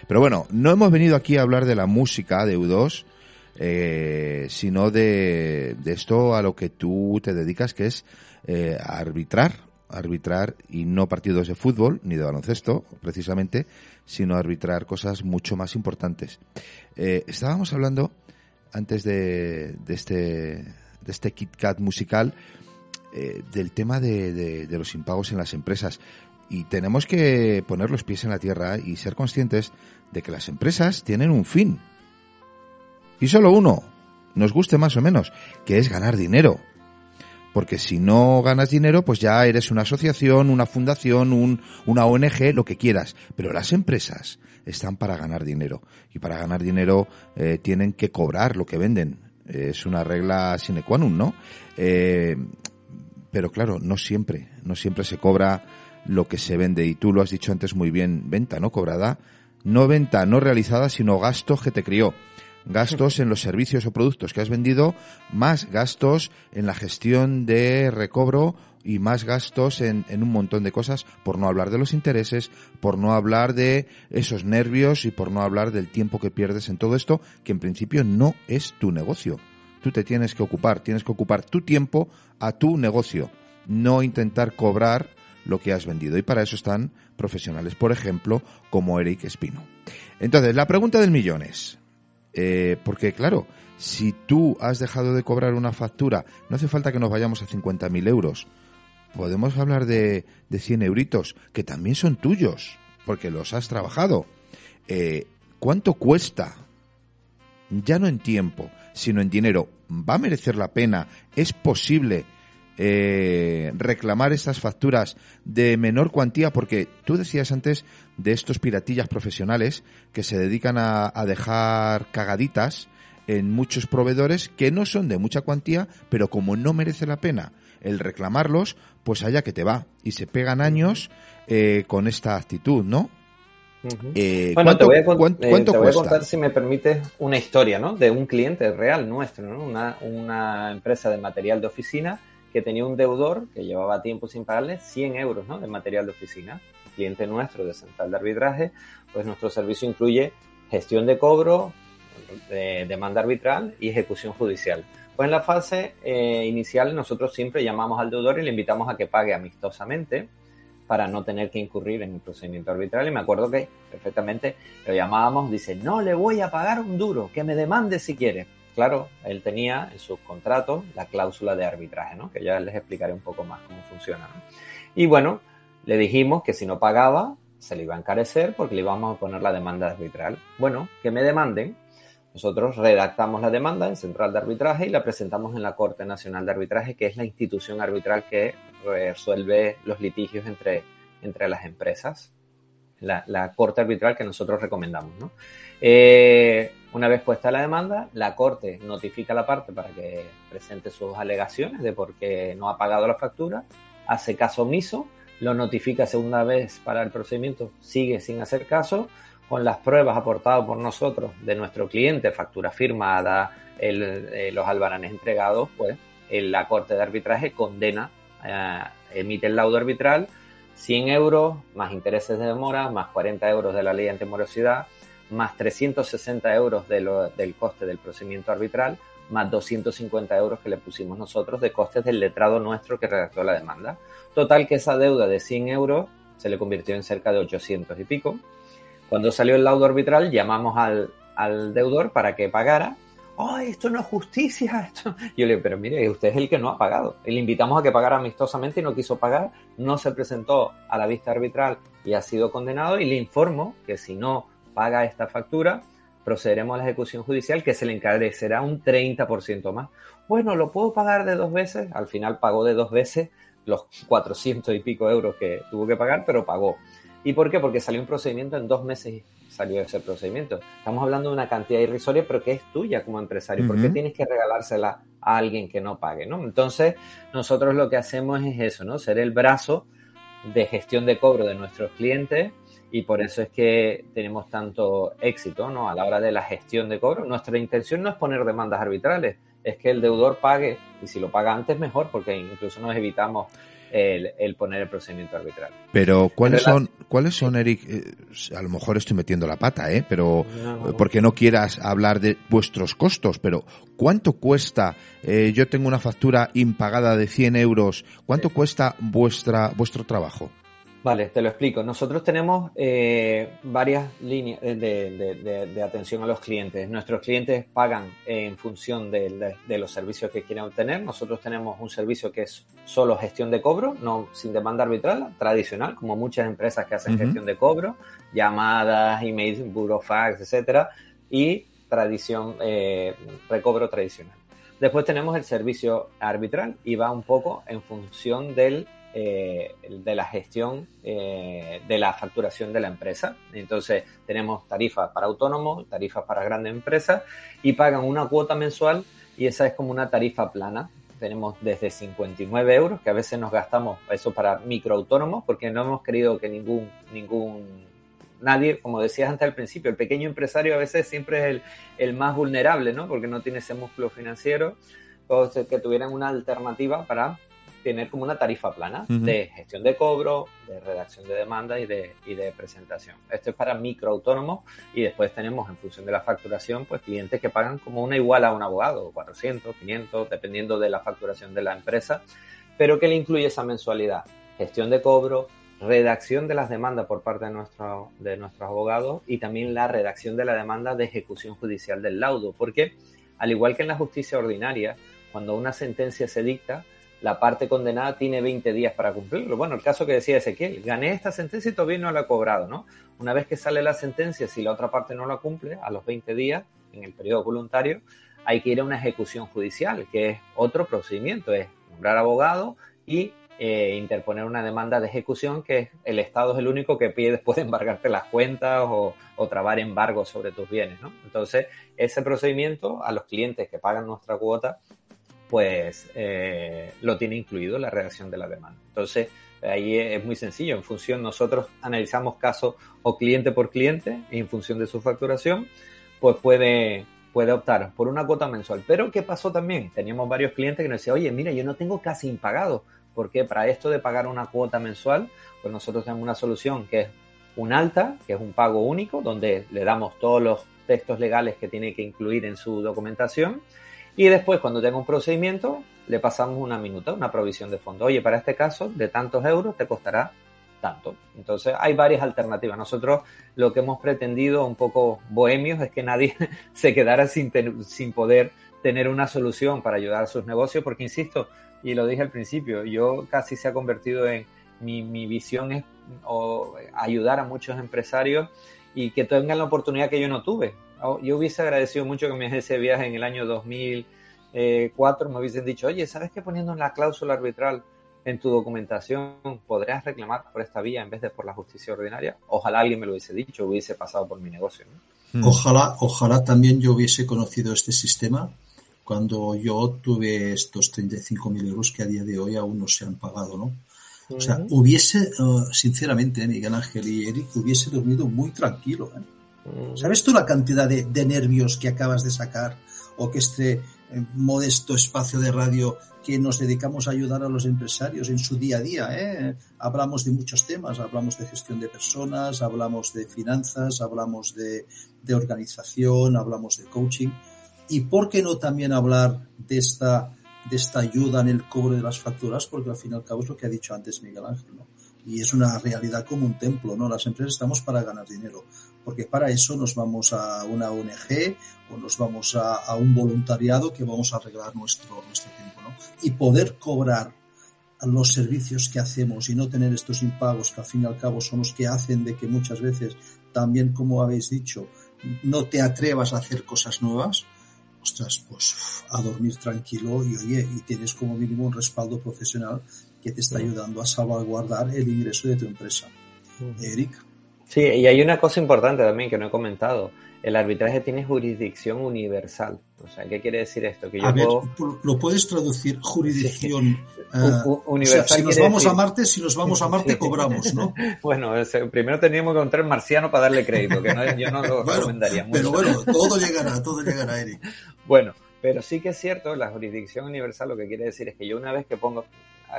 Pero bueno, no hemos venido aquí a hablar de la música de U2, eh, sino de, esto a lo que tú te dedicas, que es eh, arbitrar, arbitrar y no partidos de fútbol ni de baloncesto, precisamente, sino arbitrar cosas mucho más importantes. Eh, estábamos hablando antes de, este de este Kit Kat musical eh, del tema de, de los impagos en las empresas y tenemos que poner los pies en la tierra y ser conscientes de que las empresas tienen un fin y solo uno, nos guste más o menos, que es ganar dinero. Porque si no ganas dinero, pues ya eres una asociación, una fundación, un, una ONG, lo que quieras. Pero las empresas están para ganar dinero. Y para ganar dinero eh, tienen que cobrar lo que venden. es una regla sine qua non, ¿no? Eh, pero claro, no siempre. No siempre se cobra lo que se vende. Y tú lo has dicho antes muy bien, venta no cobrada. No venta no realizada, sino gasto que te crió gastos en los servicios o productos que has vendido, más gastos en la gestión de recobro y más gastos en, un montón de cosas, por no hablar de los intereses, por no hablar de esos nervios y por no hablar del tiempo que pierdes en todo esto, que en principio no es tu negocio. Tú te tienes que ocupar, tienes que ocupar tu tiempo a tu negocio, no intentar cobrar lo que has vendido. Y para eso están profesionales, por ejemplo, como Eric Espino. Entonces, la pregunta del millón es, eh, porque claro, si tú has dejado de cobrar una factura, no hace falta que nos vayamos a 50.000 euros. Podemos hablar de, de 100 euritos, que también son tuyos, porque los has trabajado. Eh, ¿Cuánto cuesta? Ya no en tiempo, sino en dinero. ¿Va a merecer la pena? ¿Es posible eh, reclamar estas facturas de menor cuantía, porque tú decías antes de estos piratillas profesionales que se dedican a, dejar cagaditas en muchos proveedores que no son de mucha cuantía, pero como no merece la pena el reclamarlos, pues allá que te va. Y se pegan años eh, con esta actitud, ¿no? Eh, bueno, te voy, a, contar, si me permite, una historia, ¿no? De un cliente real nuestro, ¿no? Una, una empresa de material de oficina que tenía un deudor que llevaba tiempo sin pagarle 100 euros ¿no? de material de oficina. Cliente nuestro de central de arbitraje, pues nuestro servicio incluye gestión de cobro, de demanda arbitral y ejecución judicial. Pues en la fase eh, inicial nosotros siempre llamamos al deudor y le invitamos a que pague amistosamente para no tener que incurrir en el procedimiento arbitral. Y me acuerdo que perfectamente lo llamábamos, dice, no le voy a pagar un duro, que me demande si quiere claro, él tenía en sus contratos la cláusula de arbitraje, ¿no? Que ya les explicaré un poco más cómo funciona. Y bueno, le dijimos que si no pagaba, se le iba a encarecer porque le íbamos a poner la demanda arbitral. Bueno, que me demanden. Nosotros redactamos la demanda en Central de Arbitraje y la presentamos en la Corte Nacional de Arbitraje, que es la institución arbitral que resuelve los litigios entre, entre las empresas. La, corte arbitral que nosotros recomendamos, ¿no? Eh, una vez puesta la demanda, la Corte notifica a la parte para que presente sus alegaciones de por qué no ha pagado la factura, hace caso omiso, lo notifica segunda vez para el procedimiento, sigue sin hacer caso, con las pruebas aportadas por nosotros de nuestro cliente, factura firmada, eh, los albaranes entregados, pues la Corte de Arbitraje condena eh, emite el laudo arbitral, 100 euros más intereses de demora, más 40 euros de la ley de antimorosidad, más 360 euros del coste del procedimiento arbitral, más 250 euros que le pusimos nosotros de costes del letrado nuestro que redactó la demanda. Total que esa deuda de 100 euros se le convirtió en cerca de 800 y pico. Cuando salió el laudo arbitral llamamos al, al deudor para que pagara. ¡Oh, esto no es justicia! Esto... Yo le digo, pero mire, usted es el que no ha pagado. Y le invitamos a que pagara amistosamente y no quiso pagar. No se presentó a la vista arbitral y ha sido condenado. Y le informo que si no paga esta factura, procederemos a la ejecución judicial que se le encarecerá un 30% más. Bueno, ¿lo puedo pagar de dos veces? Al final pagó de dos veces los 400 y pico euros que tuvo que pagar, pero pagó. ¿Y por qué? Porque salió un procedimiento en dos meses salió ese procedimiento. Estamos hablando de una cantidad irrisoria, pero que es tuya como empresario. ¿Por qué tienes que regalársela a alguien que no pague? ¿no? Entonces, nosotros lo que hacemos es eso, ¿no? Ser el brazo de gestión de cobro de nuestros clientes y por eso es que tenemos tanto éxito ¿no? a la hora de la gestión de cobro. Nuestra intención no es poner demandas arbitrales, es que el deudor pague y si lo paga antes mejor porque incluso nos evitamos el, poner el procedimiento arbitral. Pero ¿cuáles son, cuáles son, Eric? Eh, a lo mejor estoy metiendo la pata, ¿eh? Pero porque no quieras hablar de vuestros costos, pero ¿cuánto cuesta? Eh, yo tengo una factura impagada de 100 euros. ¿Cuánto cuesta vuestra vuestro trabajo? Vale, te lo explico. Nosotros tenemos eh, varias líneas de, atención a los clientes. Nuestros clientes pagan en función de, los servicios que quieren obtener. Nosotros tenemos un servicio que es solo gestión de cobro, no sin demanda arbitral, tradicional, como muchas empresas que hacen gestión de cobro, llamadas, emails, burofax, etcétera, y tradición, eh, recobro tradicional. Después tenemos el servicio arbitral y va un poco en función del eh, de la gestión eh, de la facturación de la empresa. Entonces tenemos tarifas para autónomos, tarifas para grandes empresas y pagan una cuota mensual y esa es como una tarifa plana. Tenemos desde 59 euros, que a veces nos gastamos eso para microautónomos, porque no hemos querido que ningún, ningún nadie, como decías antes al principio, el pequeño empresario a veces siempre es el, el más vulnerable, ¿no? Porque no tiene ese músculo financiero, o que tuvieran una alternativa para tener como una tarifa plana de gestión de cobro, de redacción de demanda y de, y de presentación. Esto es para microautónomos y después tenemos en función de la facturación pues clientes que pagan como una igual a un abogado, 400, 500, dependiendo de la facturación de la empresa, pero que le incluye esa mensualidad, gestión de cobro, redacción de las demandas por parte de, nuestro, de nuestros abogados y también la redacción de la demanda de ejecución judicial del laudo, porque al igual que en la justicia ordinaria, cuando una sentencia se dicta, la parte condenada tiene 20 días para cumplirlo. Bueno, el caso que decía Ezequiel, gané esta sentencia y todavía no la he cobrado, ¿no? Una vez que sale la sentencia, si la otra parte no la cumple, a los 20 días, en el periodo voluntario, hay que ir a una ejecución judicial, que es otro procedimiento, es nombrar abogado y eh, interponer una demanda de ejecución, que el Estado es el único que pide después de embargarte las cuentas o, o trabar embargos sobre tus bienes, ¿no? Entonces, ese procedimiento a los clientes que pagan nuestra cuota pues eh, lo tiene incluido la redacción de la demanda. Entonces, ahí es muy sencillo. En función, nosotros analizamos caso o cliente por cliente, en función de su facturación, pues puede, puede optar por una cuota mensual. Pero, ¿qué pasó también? Teníamos varios clientes que nos decían, oye, mira, yo no tengo casi impagado, porque para esto de pagar una cuota mensual, pues nosotros tenemos una solución que es un alta, que es un pago único, donde le damos todos los textos legales que tiene que incluir en su documentación y después, cuando tenga un procedimiento, le pasamos una minuta, una provisión de fondo. Oye, para este caso, de tantos euros te costará tanto. Entonces, hay varias alternativas. Nosotros lo que hemos pretendido, un poco bohemios, es que nadie se quedara sin, sin poder tener una solución para ayudar a sus negocios, porque insisto, y lo dije al principio, yo casi se ha convertido en mi, mi visión es ayudar a muchos empresarios y que tengan la oportunidad que yo no tuve. Oh, yo hubiese agradecido mucho que me ese viaje en el año 2004 me hubiesen dicho, oye, ¿sabes que poniendo la cláusula arbitral en tu documentación podrías reclamar por esta vía en vez de por la justicia ordinaria? Ojalá alguien me lo hubiese dicho, hubiese pasado por mi negocio. Hmm. Ojalá, ojalá también yo hubiese conocido este sistema cuando yo tuve estos 35.000 euros que a día de hoy aún no se han pagado, ¿no? O sea, hubiese, eh, sinceramente, Miguel Ángel y Eric, hubiese dormido muy tranquilo. ¿eh? ¿Sabes tú la cantidad de, nervios que acabas de sacar o que este eh, modesto espacio de radio que nos dedicamos a ayudar a los empresarios en su día a día. ¿eh? Hablamos de muchos temas, hablamos de gestión de personas, hablamos de finanzas, hablamos de, de organización, hablamos de coaching. ¿Y por qué no también hablar de esta, de esta ayuda en el cobro de las facturas? Porque al fin y al cabo es lo que ha dicho antes Miguel Ángel. ¿no? y es una realidad como un templo, ¿no? Las empresas estamos para ganar dinero, porque para eso nos vamos a una ONG o nos vamos a, a un voluntariado que vamos a arreglar nuestro, nuestro tiempo, ¿no? Y poder cobrar los servicios que hacemos y no tener estos impagos que al fin y al cabo son los que hacen de que muchas veces también, como habéis dicho, no te atrevas a hacer cosas nuevas, ostras, pues a dormir tranquilo y oye, y tienes como mínimo un respaldo profesional que te está ayudando a salvaguardar el ingreso de tu empresa. Eric. Sí, y hay una cosa importante también que no he comentado. El arbitraje tiene jurisdicción universal. O sea, ¿qué quiere decir esto? Que yo a ver, ¿lo puedes traducir jurisdicción? Sí. Uh, universal o sea, si nos vamos decir... a Marte, si nos vamos a Marte, cobramos, ¿no? bueno, primero tendríamos que encontrar marciano para darle crédito, que no, yo no lo bueno, recomendaría mucho. Pero bueno, todo llegará, todo llegará, Eric. bueno, pero sí que es cierto, la jurisdicción universal lo que quiere decir es que yo una vez que pongo,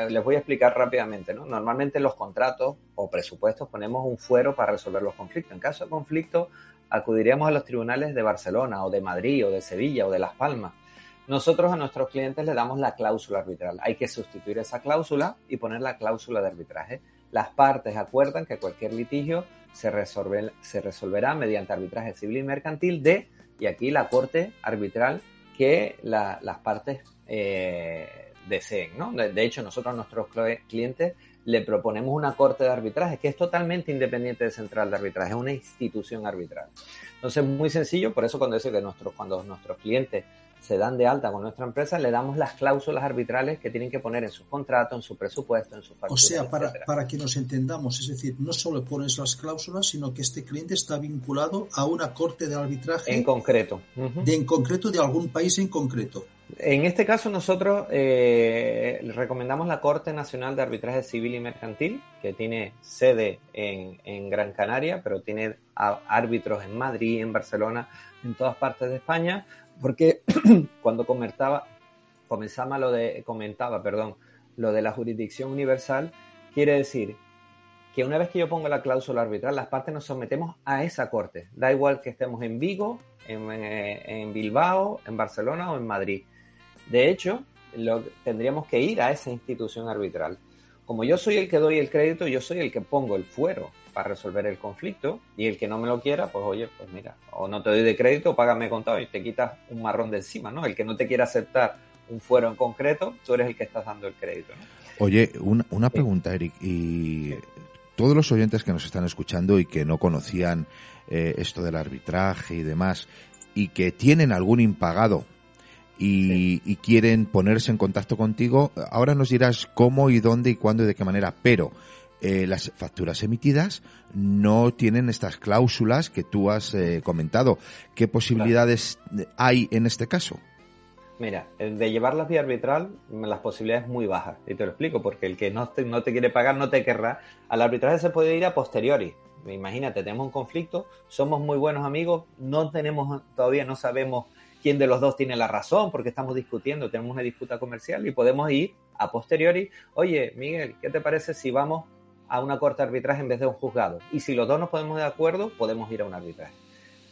les voy a explicar rápidamente, ¿no? Normalmente en los contratos o presupuestos ponemos un fuero para resolver los conflictos. En caso de conflicto, acudiríamos a los tribunales de Barcelona o de Madrid o de Sevilla o de Las Palmas. Nosotros a nuestros clientes le damos la cláusula arbitral. Hay que sustituir esa cláusula y poner la cláusula de arbitraje. Las partes acuerdan que cualquier litigio se, resolve, se resolverá mediante arbitraje civil y mercantil de, y aquí la corte arbitral que la, las partes eh, deseen. ¿no? De, de, hecho, nosotros a nuestros clientes le proponemos una corte de arbitraje que es totalmente independiente de central de arbitraje, es una institución arbitral. Entonces, muy sencillo, por eso cuando dice que nuestros, cuando nuestros clientes se dan de alta con nuestra empresa, le damos las cláusulas arbitrales que tienen que poner en sus contratos, en su presupuesto, en su factura. O sea, para, para, que nos entendamos, es decir, no solo pones las cláusulas, sino que este cliente está vinculado a una corte de arbitraje. En concreto. Uh -huh. De en concreto de algún país en concreto. En este caso nosotros eh, recomendamos la Corte Nacional de Arbitraje Civil y Mercantil, que tiene sede en, Gran Canaria, pero tiene árbitros en Madrid, en Barcelona, en todas partes de España, porque cuando comentaba, comenzaba lo de, comentaba, perdón, lo de la jurisdicción universal, quiere decir que una vez que yo pongo la cláusula arbitral, las partes nos sometemos a esa corte. Da igual que estemos en Vigo, en, en Bilbao, en Barcelona o en Madrid. De hecho, lo, tendríamos que ir a esa institución arbitral. Como yo soy el que doy el crédito, yo soy el que pongo el fuero para resolver el conflicto y el que no me lo quiera, pues oye, pues mira, o no te doy de crédito, págame contado y te quitas un marrón de encima, ¿no? El que no te quiera aceptar un fuero en concreto, tú eres el que estás dando el crédito, ¿no? Oye, una, una pregunta, Eric, y sí. todos los oyentes que nos están escuchando y que no conocían eh, esto del arbitraje y demás, y que tienen algún impagado y, sí. y, quieren ponerse en contacto contigo, ahora nos dirás cómo y dónde y cuándo y de qué manera, pero eh, las facturas emitidas no tienen estas cláusulas que tú has eh, comentado. ¿Qué posibilidades claro. hay en este caso? Mira, de llevarlas vía arbitral, las posibilidades muy bajas. Y te lo explico, porque el que no te, no te quiere pagar no te querrá. Al arbitraje se puede ir a posteriori. Imagínate, tenemos un conflicto, somos muy buenos amigos, no tenemos, todavía no sabemos quién de los dos tiene la razón, porque estamos discutiendo, tenemos una disputa comercial y podemos ir a posteriori, oye, Miguel, ¿qué te parece si vamos a una corte de arbitraje en vez de un juzgado? Y si los dos nos ponemos de acuerdo, podemos ir a un arbitraje.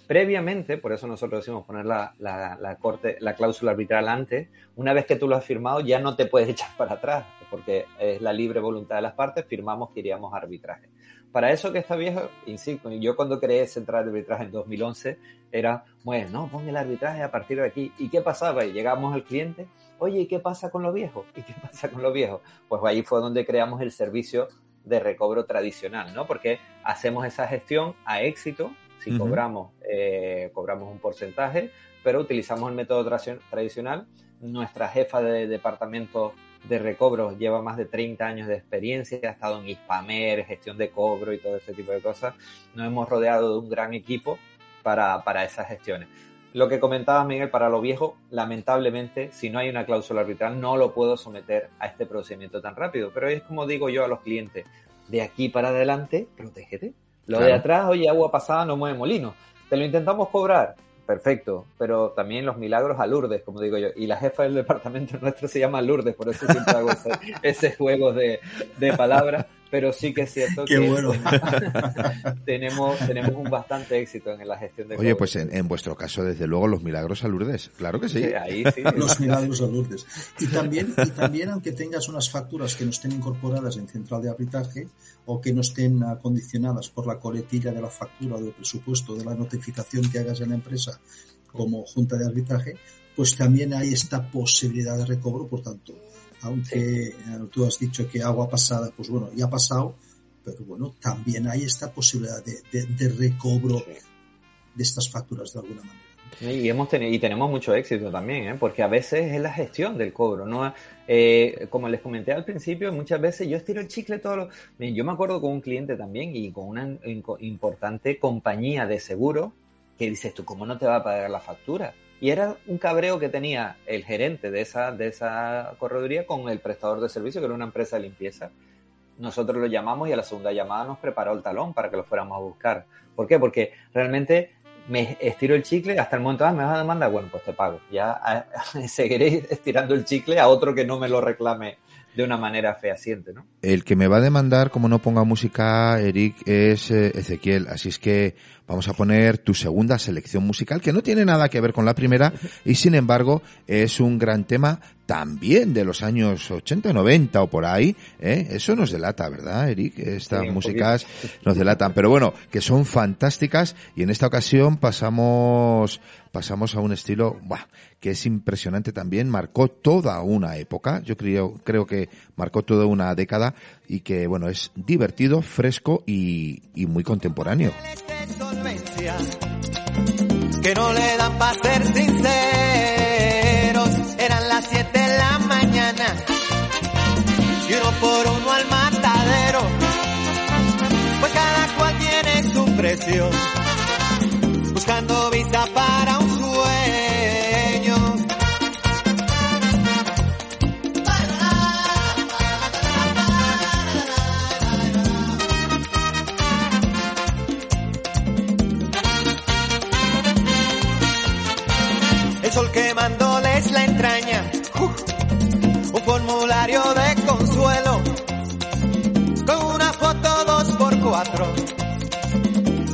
Previamente, por eso nosotros decimos poner la, la, corte, la cláusula arbitral antes, una vez que tú lo has firmado ya no te puedes echar para atrás, porque es la libre voluntad de las partes, firmamos que iríamos a arbitraje. Para eso que está viejo, insisto, yo cuando creé Central de Arbitraje en 2011, era, bueno, no, pon el arbitraje a partir de aquí. ¿Y qué pasaba? Y llegamos al cliente, oye, ¿y qué pasa con lo viejo? ¿Y qué pasa con lo viejo? Pues ahí fue donde creamos el servicio de recobro tradicional, ¿no? Porque hacemos esa gestión a éxito, si uh -huh. cobramos, eh, cobramos un porcentaje, pero utilizamos el método tra tradicional. Nuestra jefa de departamento de recobro lleva más de 30 años de experiencia, ha estado en Hispamer, gestión de cobro y todo ese tipo de cosas. Nos hemos rodeado de un gran equipo para, para esas gestiones. Lo que comentaba Miguel, para lo viejo, lamentablemente, si no hay una cláusula arbitral, no lo puedo someter a este procedimiento tan rápido. Pero es como digo yo a los clientes, de aquí para adelante, protégete. Lo claro. de atrás, oye, agua pasada no mueve molino. Te lo intentamos cobrar, perfecto, pero también los milagros a Lourdes, como digo yo. Y la jefa del departamento nuestro se llama Lourdes, por eso siempre hago ese, juego de, de palabras pero sí que es cierto que tenemos, tenemos un bastante éxito en la gestión de Oye, pues en, vuestro caso, desde luego, los milagros a Lourdes, claro que sí. ahí sí. los milagros a Lourdes. Y también, y también, aunque tengas unas facturas que no estén incorporadas en central de arbitraje o que no estén acondicionadas por la coletilla de la factura o del presupuesto de la notificación que hagas en la empresa como junta de arbitraje, pues también hay esta posibilidad de recobro, por tanto, aunque eh, tú has dicho que agua pasada, pues bueno, ya ha pasado, pero bueno, también hay esta posibilidad de, recobro de estas facturas de alguna manera. Y, hemos tenido, y tenemos mucho éxito también, ¿eh? porque a veces es la gestión del cobro. ¿no? Eh, como les comenté al principio, muchas veces yo estiro el chicle todo lo... Yo me acuerdo con un cliente también y con una importante compañía de seguro que dices tú, ¿cómo no te va a pagar la factura? Y era un cabreo que tenía el gerente de esa, de esa correduría con el prestador de servicio, que era una empresa de limpieza. Nosotros lo llamamos y a la segunda llamada nos preparó el talón para que lo fuéramos a buscar. ¿Por qué? Porque realmente me estiro el chicle hasta el momento, ah, me vas a demandar, bueno, pues te pago. Ya seguiré estirando el chicle a otro que no me lo reclame de una manera fehaciente, ¿no? El que me va a demandar, como no ponga música, Eric, es eh, Ezequiel. Así es que vamos a poner tu segunda selección musical, que no tiene nada que ver con la primera, y sin embargo es un gran tema también de los años 80, 90 o por ahí, ¿eh? eso nos delata, ¿verdad, Eric? Estas músicas nos delatan, pero bueno, que son fantásticas y en esta ocasión pasamos pasamos a un estilo que es impresionante también, marcó toda una época, yo creo, creo que marcó toda una década y que bueno, es divertido, fresco y, y muy contemporáneo que no le dan para ser sinceros. Eran las 7 de la mañana y uno por uno al matadero. Pues cada cual tiene su precio, buscando visa para un la entraña. un formulario de consuelo con una foto dos por cuatro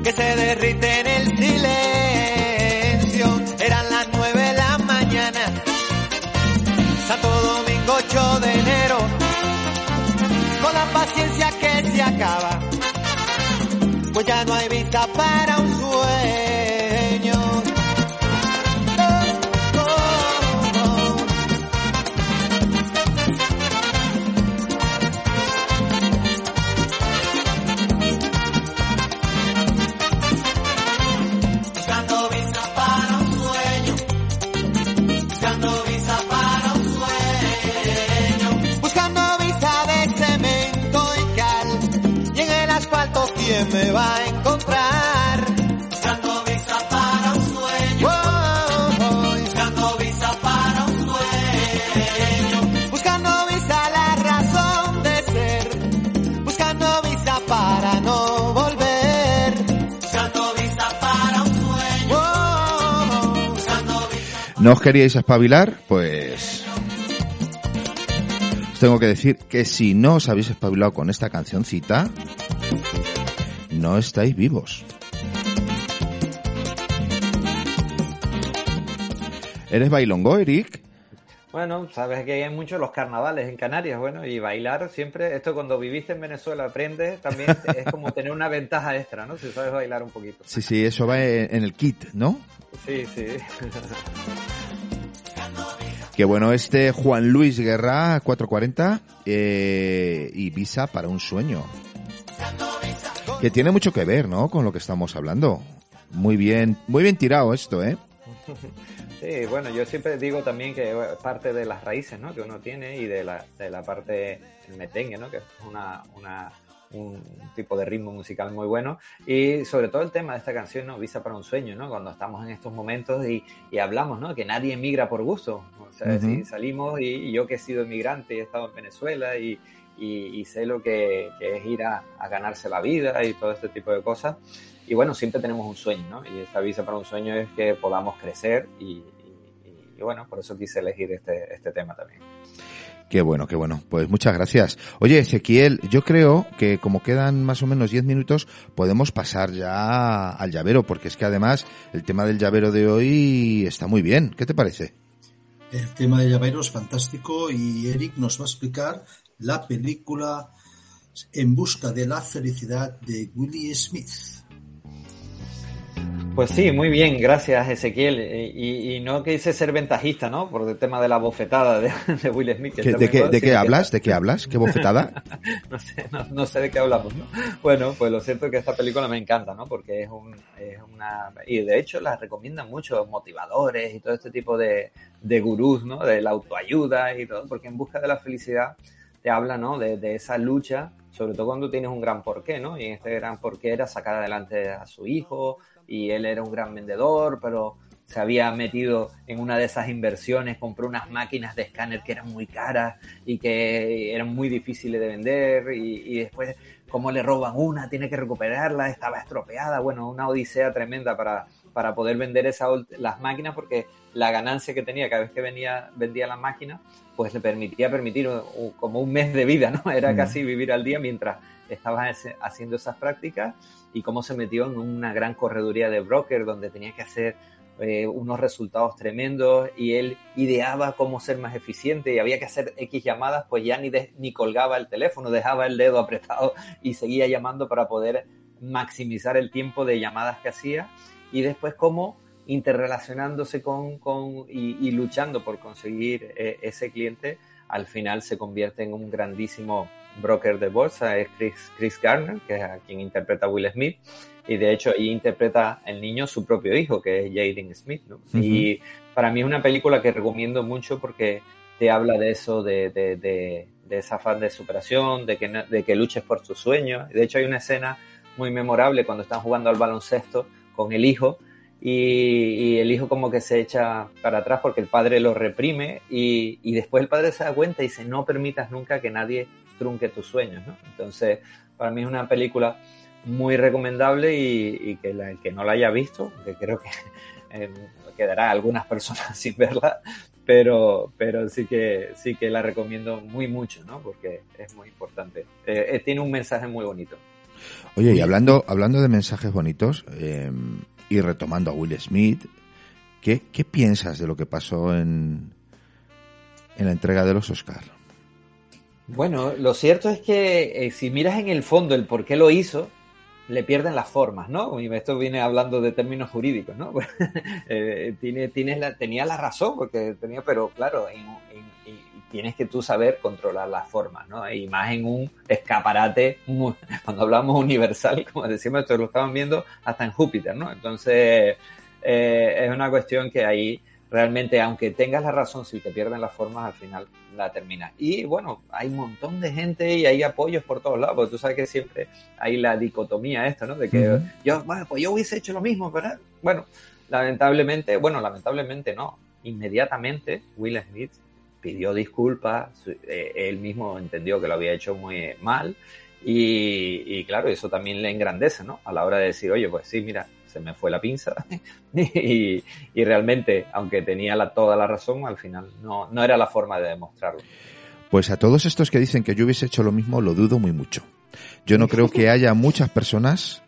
que se derrite en el silencio. Eran las nueve de la mañana, Santo Domingo 8 de enero, con la paciencia que se acaba, pues ya no hay vista para un sueño. ¿No os queríais espabilar? Pues tengo que decir que si no os habéis espabilado con esta cancioncita, no estáis vivos. ¿Eres bailongo, Eric? Bueno, sabes que hay muchos los carnavales en Canarias, bueno, y bailar siempre, esto cuando viviste en Venezuela aprendes, también es como tener una ventaja extra, ¿no? Si sabes bailar un poquito. Sí, sí, eso va en el kit, ¿no? Sí, sí. Que bueno, este Juan Luis Guerra, 440, eh, y Visa para un sueño. Que tiene mucho que ver, ¿no? Con lo que estamos hablando. Muy bien, muy bien tirado esto, ¿eh? Sí, bueno, yo siempre digo también que parte de las raíces, ¿no? Que uno tiene y de la, de la parte el metengue, ¿no? Que es una, una un tipo de ritmo musical muy bueno y sobre todo el tema de esta canción, ¿no? Visa para un sueño, ¿no? Cuando estamos en estos momentos y, y hablamos, ¿no? Que nadie emigra por gusto, o sea, si salimos y, yo que he sido inmigrante y he estado en Venezuela y, y sé lo que, que es ir a, a, ganarse la vida y todo este tipo de cosas. Y bueno, siempre tenemos un sueño, ¿no? Y esta visa para un sueño es que podamos crecer y, y bueno, por eso quise elegir este, este tema también. Qué bueno, qué bueno. Pues muchas gracias. Oye, Ezequiel, yo creo que como quedan más o menos 10 minutos, podemos pasar ya al llavero, porque es que además el tema del llavero de hoy está muy bien. ¿Qué te parece? El tema del llavero es fantástico y Eric nos va a explicar la película En busca de la felicidad de Willie Smith. Pues sí, muy bien, gracias Ezequiel. Eh, y, y, no quise ser ventajista, ¿no? Por el tema de la bofetada de, de Will Smith. ¿De, de, qué, de qué hablas? ¿De qué hablas? ¿Qué bofetada? no, sé, no, no, sé de qué hablamos, ¿no? Bueno, pues lo cierto es que esta película me encanta, ¿no? Porque es, un, es una... Y de hecho la recomiendan muchos motivadores y todo este tipo de, de gurús, ¿no? De la autoayuda y todo, porque en busca de la felicidad te habla, ¿no? De, de esa lucha, sobre todo cuando tienes un gran porqué, ¿no? Y este gran porqué era sacar adelante a su hijo, y él era un gran vendedor, pero se había metido en una de esas inversiones, compró unas máquinas de escáner que eran muy caras y que eran muy difíciles de vender y, y después cómo le roban una, tiene que recuperarla, estaba estropeada, bueno, una odisea tremenda para, para poder vender esa, las máquinas porque la ganancia que tenía cada vez que venía, vendía la máquina, pues le permitía permitir como un mes de vida, ¿no? Era casi vivir al día mientras estaba haciendo esas prácticas y cómo se metió en una gran correduría de broker donde tenía que hacer eh, unos resultados tremendos y él ideaba cómo ser más eficiente y había que hacer X llamadas, pues ya ni, de, ni colgaba el teléfono, dejaba el dedo apretado y seguía llamando para poder maximizar el tiempo de llamadas que hacía. Y después cómo interrelacionándose con, con y, y, luchando por conseguir eh, ese cliente, al final se convierte en un grandísimo broker de bolsa es Chris, Chris Garner, que es a quien interpreta Will Smith, y de hecho ahí interpreta el niño su propio hijo, que es Jaden Smith, ¿no? Uh -huh. Y para mí es una película que recomiendo mucho porque te habla de eso, de, de, de, de esa afán de superación, de que, de que luches por tus sueños. De hecho hay una escena muy memorable cuando están jugando al baloncesto con el hijo, y, y, el hijo como que se echa para atrás porque el padre lo reprime y, y, después el padre se da cuenta y dice no permitas nunca que nadie trunque tus sueños, ¿no? Entonces, para mí es una película muy recomendable y, que la, el que no la haya visto, que creo que eh, quedará algunas personas sin verla, pero, pero sí que sí que la recomiendo muy mucho, ¿no? Porque es muy importante. Eh, tiene un mensaje muy bonito. Oye, y hablando, hablando de mensajes bonitos, eh, y retomando a Will Smith, ¿qué, qué piensas de lo que pasó en, en la entrega de los Oscars? Bueno, lo cierto es que eh, si miras en el fondo el por qué lo hizo, le pierden las formas, ¿no? Y esto viene hablando de términos jurídicos, ¿no? eh, tiene, tienes la, tenía la razón, porque tenía, pero claro, en, en, en, tienes que tú saber controlar las formas, ¿no? Y más en un escaparate, cuando hablamos universal, como decimos, esto lo estaban viendo hasta en Júpiter, ¿no? Entonces, eh, es una cuestión que ahí realmente, aunque tengas la razón, si te pierden las formas, al final la terminas. Y bueno, hay un montón de gente y hay apoyos por todos lados, porque tú sabes que siempre hay la dicotomía esta, ¿no? De que uh -huh. yo, bueno, pues yo hubiese hecho lo mismo, ¿verdad? Bueno, lamentablemente, bueno, lamentablemente no. Inmediatamente Will Smith pidió disculpas, eh, él mismo entendió que lo había hecho muy mal y, y, claro, eso también le engrandece, ¿no? A la hora de decir, oye, pues sí, mira, se me fue la pinza y, y, realmente, aunque tenía la, toda la razón, al final no, no era la forma de demostrarlo. Pues a todos estos que dicen que yo hubiese hecho lo mismo, lo dudo muy mucho. Yo no creo que haya muchas personas,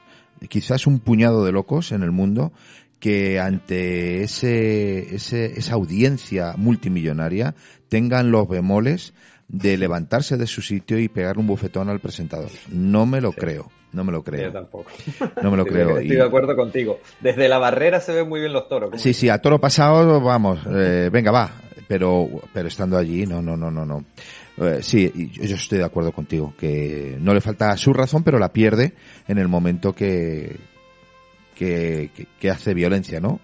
quizás un puñado de locos en el mundo, que ante ese, ese, esa audiencia multimillonaria tengan los bemoles de levantarse de su sitio y pegar un bufetón al presentador. No me lo sí. creo. No me lo creo. Yo tampoco. No me lo creo. Estoy de acuerdo contigo. Desde la barrera se ven muy bien los toros. Sí, sí, a toro pasado, vamos, eh, venga, va. Pero, pero estando allí, no, no, no, no, no. Eh, sí, yo estoy de acuerdo contigo, que no le falta su razón, pero la pierde en el momento que, que, que, que hace violencia, ¿no?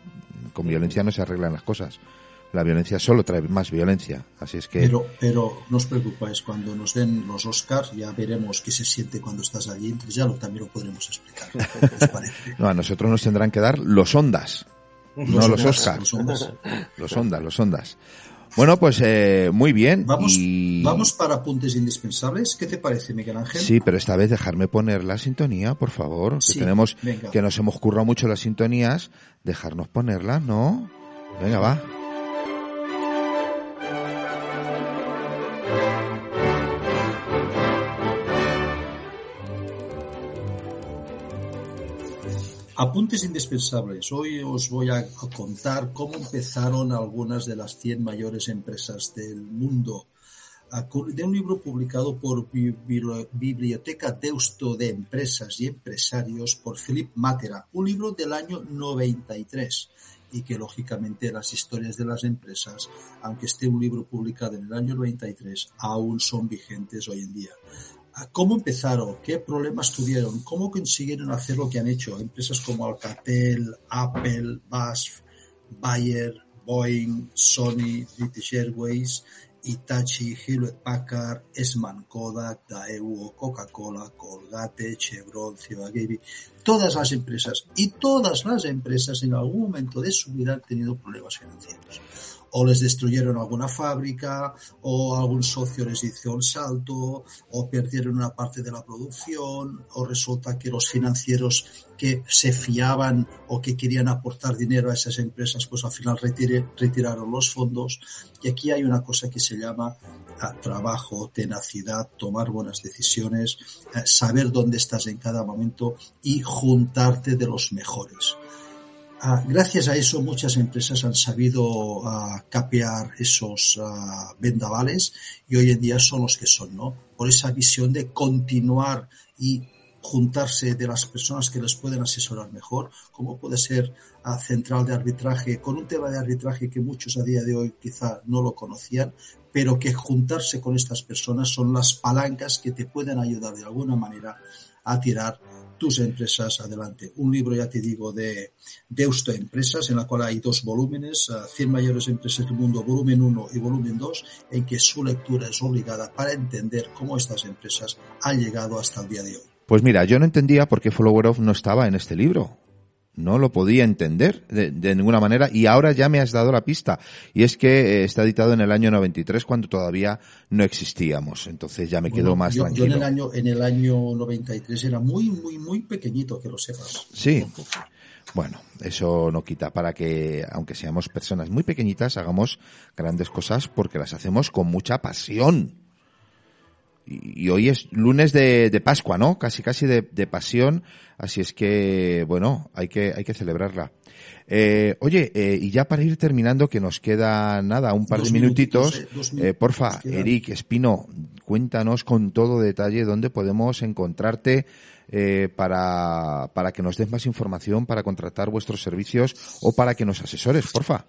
Con violencia no se arreglan las cosas. La violencia solo trae más violencia. Así es que. Pero, pero no os preocupáis, cuando nos den los Oscars ya veremos qué se siente cuando estás allí, entonces ya lo, también lo podremos explicar. ¿Qué os parece? No, a nosotros nos tendrán que dar los ondas, no los Oscars. Los Ondas. Los ondas, los ondas. Bueno, pues eh, muy bien. Vamos, y- vamos para apuntes indispensables. ¿Qué te parece, Miguel Ángel? Sí, pero esta vez dejarme poner la sintonía, por favor. Que Sí, tenemos, venga. que nos hemos currado mucho las sintonías. Dejarnos ponerlas, ¿no? Venga, va. Apuntes indispensables. Hoy os voy a contar cómo empezaron algunas de las 100 mayores empresas del mundo. De un libro publicado por Bi- Bibli- Biblioteca Deusto de Empresas y Empresarios por Philip Matera, un libro del año 93 y que lógicamente las historias de las empresas, aunque esté un libro publicado en el año 93, aún son vigentes hoy en día. ¿A ¿Cómo empezaron? ¿Qué problemas tuvieron? ¿Cómo consiguieron hacer lo que han hecho? Empresas como Alcatel, Apple, BASF, Bayer, Boeing, Sony, British Airways, Hitachi, Hewlett Packard, Esman Kodak, Daewoo, Coca-Cola, Colgate, Chevron, Ciba-Geigy, todas las empresas y todas las empresas en algún momento de su vida han tenido problemas financieros o les destruyeron alguna fábrica, o algún socio les hizo un salto, o perdieron una parte de la producción, o resulta que los financieros que se fiaban o que querían aportar dinero a esas empresas, pues al final retiraron los fondos. Y aquí hay una cosa que se llama ah, trabajo, tenacidad, tomar buenas decisiones, eh, saber dónde estás en cada momento y juntarte de los mejores. Ah, gracias a eso muchas empresas han sabido ah, capear esos ah, vendavales y hoy en día son los que son, ¿no? Por esa visión de continuar y juntarse de las personas que les pueden asesorar mejor, como puede ser a central de arbitraje, con un tema de arbitraje que muchos a día de hoy quizá no lo conocían, pero que juntarse con estas personas son las palancas que te pueden ayudar de alguna manera a tirar tus empresas adelante. Un libro, ya te digo, de Deusto Empresas, en la cual hay dos volúmenes, ah, 100 mayores empresas del mundo, volumen 1 y volumen 2, en que su lectura es obligada para entender cómo estas empresas han llegado hasta el día de hoy. Pues mira, yo no entendía por qué Follower Off no estaba en este libro. No lo podía entender de, de ninguna manera y ahora ya me has dado la pista. Y es que eh, está editado en el año 93 cuando todavía no existíamos. Entonces ya me quedo más yo, yo tranquilo. en el año en el año 93 era muy muy muy pequeñito, que lo sepas. Sí. Bueno, eso no quita para que, aunque seamos personas muy pequeñitas, hagamos grandes cosas porque las hacemos con mucha pasión. Y, y hoy es lunes de, de Pascua, ¿no? Casi, casi de, de pasión. Así es que, bueno, hay que, hay que celebrarla. Eh, oye, eh, y ya para ir terminando, que nos queda nada, un par Dos de minutitos, minutitos, eh, eh, porfa. Eric, Espino, cuéntanos con todo detalle dónde podemos encontrarte eh, para, para que nos des más información, para contratar vuestros servicios o para que nos asesores, porfa.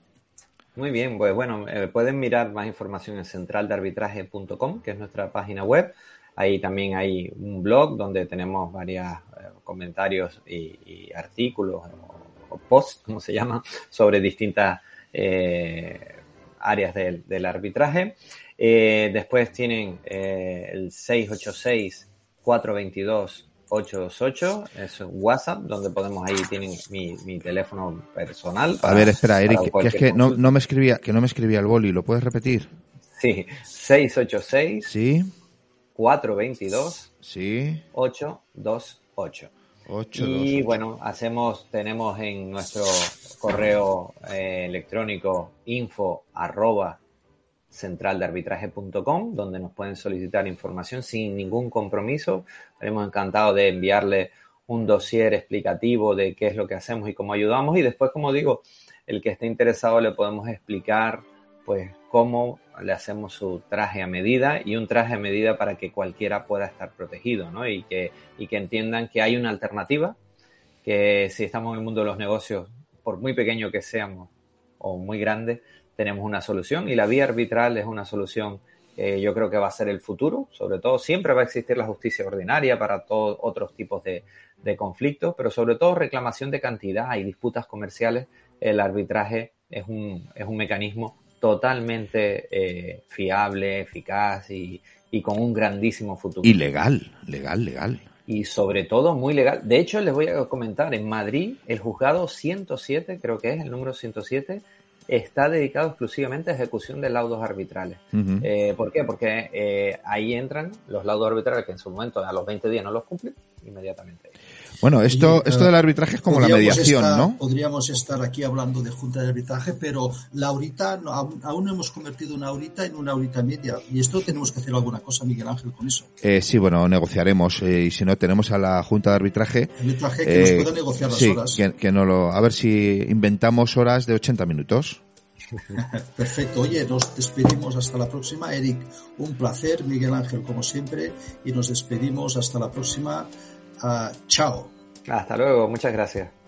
Muy bien, pues bueno, eh, pueden mirar más información en centraldearbitraje.com, que es nuestra página web. Ahí también hay un blog donde tenemos varios eh, comentarios y, artículos o, posts, como se llama, sobre distintas eh, áreas del, del arbitraje. después tienen el 686 422 828, es WhatsApp donde podemos ahí tienen mi, mi teléfono personal. A ver, espera, Eric, que es que no, no, me escribía, que no me escribía el boli, ¿lo puedes repetir? Sí, 686 sí 422 sí 828. 8, y bueno, hacemos, tenemos en nuestro correo eh, electrónico info arroba centraldearbitraje.com, donde nos pueden solicitar información sin ningún compromiso. Estaremos encantados de enviarle un dossier explicativo de qué es lo que hacemos y cómo ayudamos. Y después, como digo, el que esté interesado le podemos explicar pues cómo le hacemos su traje a medida y un traje a medida para que cualquiera pueda estar protegido, ¿no? Y que, y que entiendan que hay una alternativa, que si estamos en el mundo de los negocios, por muy pequeño que seamos o muy grande, tenemos una solución y la vía arbitral es una solución que yo creo que va a ser el futuro, sobre todo siempre va a existir la justicia ordinaria para todos otros tipos de, de conflictos, pero sobre todo reclamación de cantidad y disputas comerciales, el arbitraje es un, es un mecanismo totalmente eh, fiable, eficaz y, y con un grandísimo futuro. Y legal, legal, legal. Y sobre todo muy legal. De hecho, les voy a comentar, en Madrid, el juzgado 107, creo que es el número 107, está dedicado exclusivamente a ejecución de laudos arbitrales. Eh, ¿Por qué? Porque eh, ahí entran los laudos arbitrales que en su momento a los 20 días no los cumplen, inmediatamente. Bueno, esto, esto del arbitraje es como la mediación, estar- ¿no? Podríamos estar aquí hablando de junta de arbitraje, pero la horita, no, aún, aún no hemos convertido una horita en una horita media. Y esto tenemos que hacer alguna cosa, Miguel Ángel, con eso. Eh, sí, bueno, negociaremos. eh, y si no, tenemos a la Junta de Arbitraje. Arbitraje que eh, nos pueda negociar las sí, horas. Que, que no lo, a ver si inventamos horas de 80 minutos. Perfecto. Oye, nos despedimos hasta la próxima. Eric, un placer. Miguel Ángel, como siempre. Y nos despedimos hasta la próxima. Ah, chao. Hasta luego, muchas gracias.